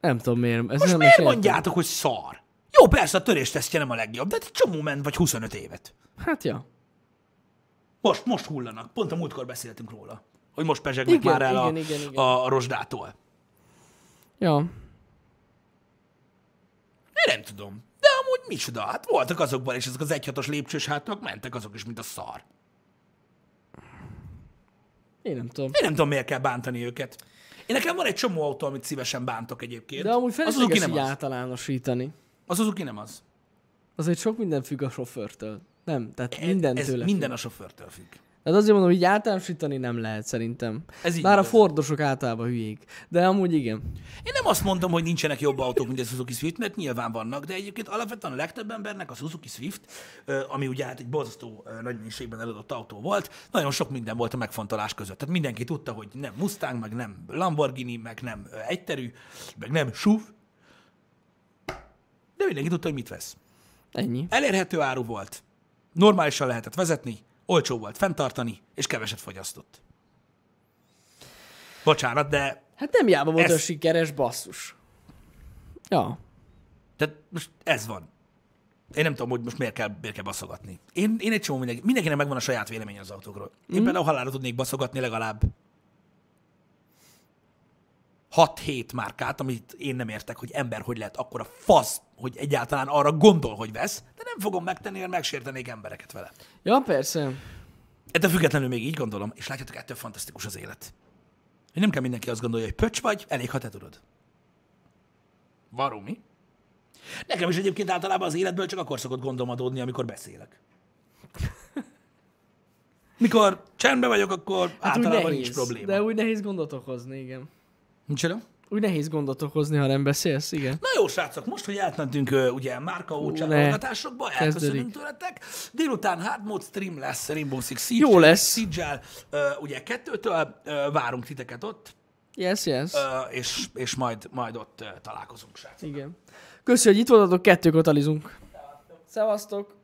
Nem tudom miért. Ez Most nem miért mondjátok, hogy szar? Jó, persze a töréstesztje nem a legjobb, de egy csomó ment vagy 25 évet. Hát ja. Most, most hullanak. Pont a múltkor beszéltünk róla. Hogy most pezsegnek Igen, már el a, igen, igen, igen. A, a rozsdától. Ja. Én nem tudom. Amúgy micsoda? Hát voltak azokban, és ezek az egyhatos lépcsős hátak mentek azok is, mint a szar. Én nem tudom. Én nem tudom, miért kell bántani őket. Én nekem van egy csomó autó, amit szívesen bántok egyébként. De amúgy felesleges nem így az. általánosítani. Az Suzuki nem az. Azért sok minden függ a sofőrtől. Nem, tehát Ez- minden ez tőle minden függ. a sofőrtől függ. Tehát azért mondom, hogy így általánosítani nem lehet szerintem. Ez így Bár a igaz. Fordosok általában hülyék. De amúgy igen. Én nem azt mondom, hogy nincsenek jobb autók, mint a Suzuki Swift, mert nyilván vannak, de egyébként alapvetően a legtöbb embernek a Suzuki Swift, ami ugye hát egy borzasztó nagy mennyiségben eladott autó volt, nagyon sok minden volt a megfontolás között. Tehát mindenki tudta, hogy nem Mustang, meg nem Lamborghini, meg nem egyterű, meg nem SUV, de mindenki tudta, hogy mit vesz. Ennyi. Elérhető áru volt, normálisan lehetett vezetni, olcsó volt fenntartani, és keveset fogyasztott. Bocsánat, de Hát nem jába volt Ez- a sikeres basszus. Ja. Tehát most ez van. Én nem tudom, hogy most miért kell, miért kell baszogatni. Én, én egy csomó mindenki, mindenkinek megvan a saját vélemény az autókról. Én mm. például halálra tudnék baszogatni legalább 6-7 márkát, amit én nem értek, hogy ember hogy lehet akkora fasz, hogy egyáltalán arra gondol, hogy vesz, de nem fogom megtenni, mert megsértenék embereket vele. Ja, persze. Ettől függetlenül még így gondolom, és látjátok, ettől fantasztikus az élet. Hogy nem kell mindenki azt gondolja, hogy pöcs vagy, elég, ha te tudod. Baromi. Nekem is egyébként általában az életből csak akkor szokott gondom adódni, amikor beszélek. Mikor csendben vagyok, akkor hát általában nehéz. nincs probléma. De úgy nehéz gondot okozni, igen. Micsoda? Úgy nehéz gondot okozni, ha nem beszélsz, igen. Na jó, srácok, most, hogy átmentünk ö, ugye Márka ócsán hallgatásokba, elköszönünk tőletek. Délután hard mode stream lesz Rainbow Six Siege, Jó lesz. Siege-el, ö, ugye kettőtől, várunk titeket ott, Yes, yes. és, és majd, majd ott találkozunk, srácok. Igen. Köszi, hogy itt voltatok, kettőkor talizunk. Szevasztok.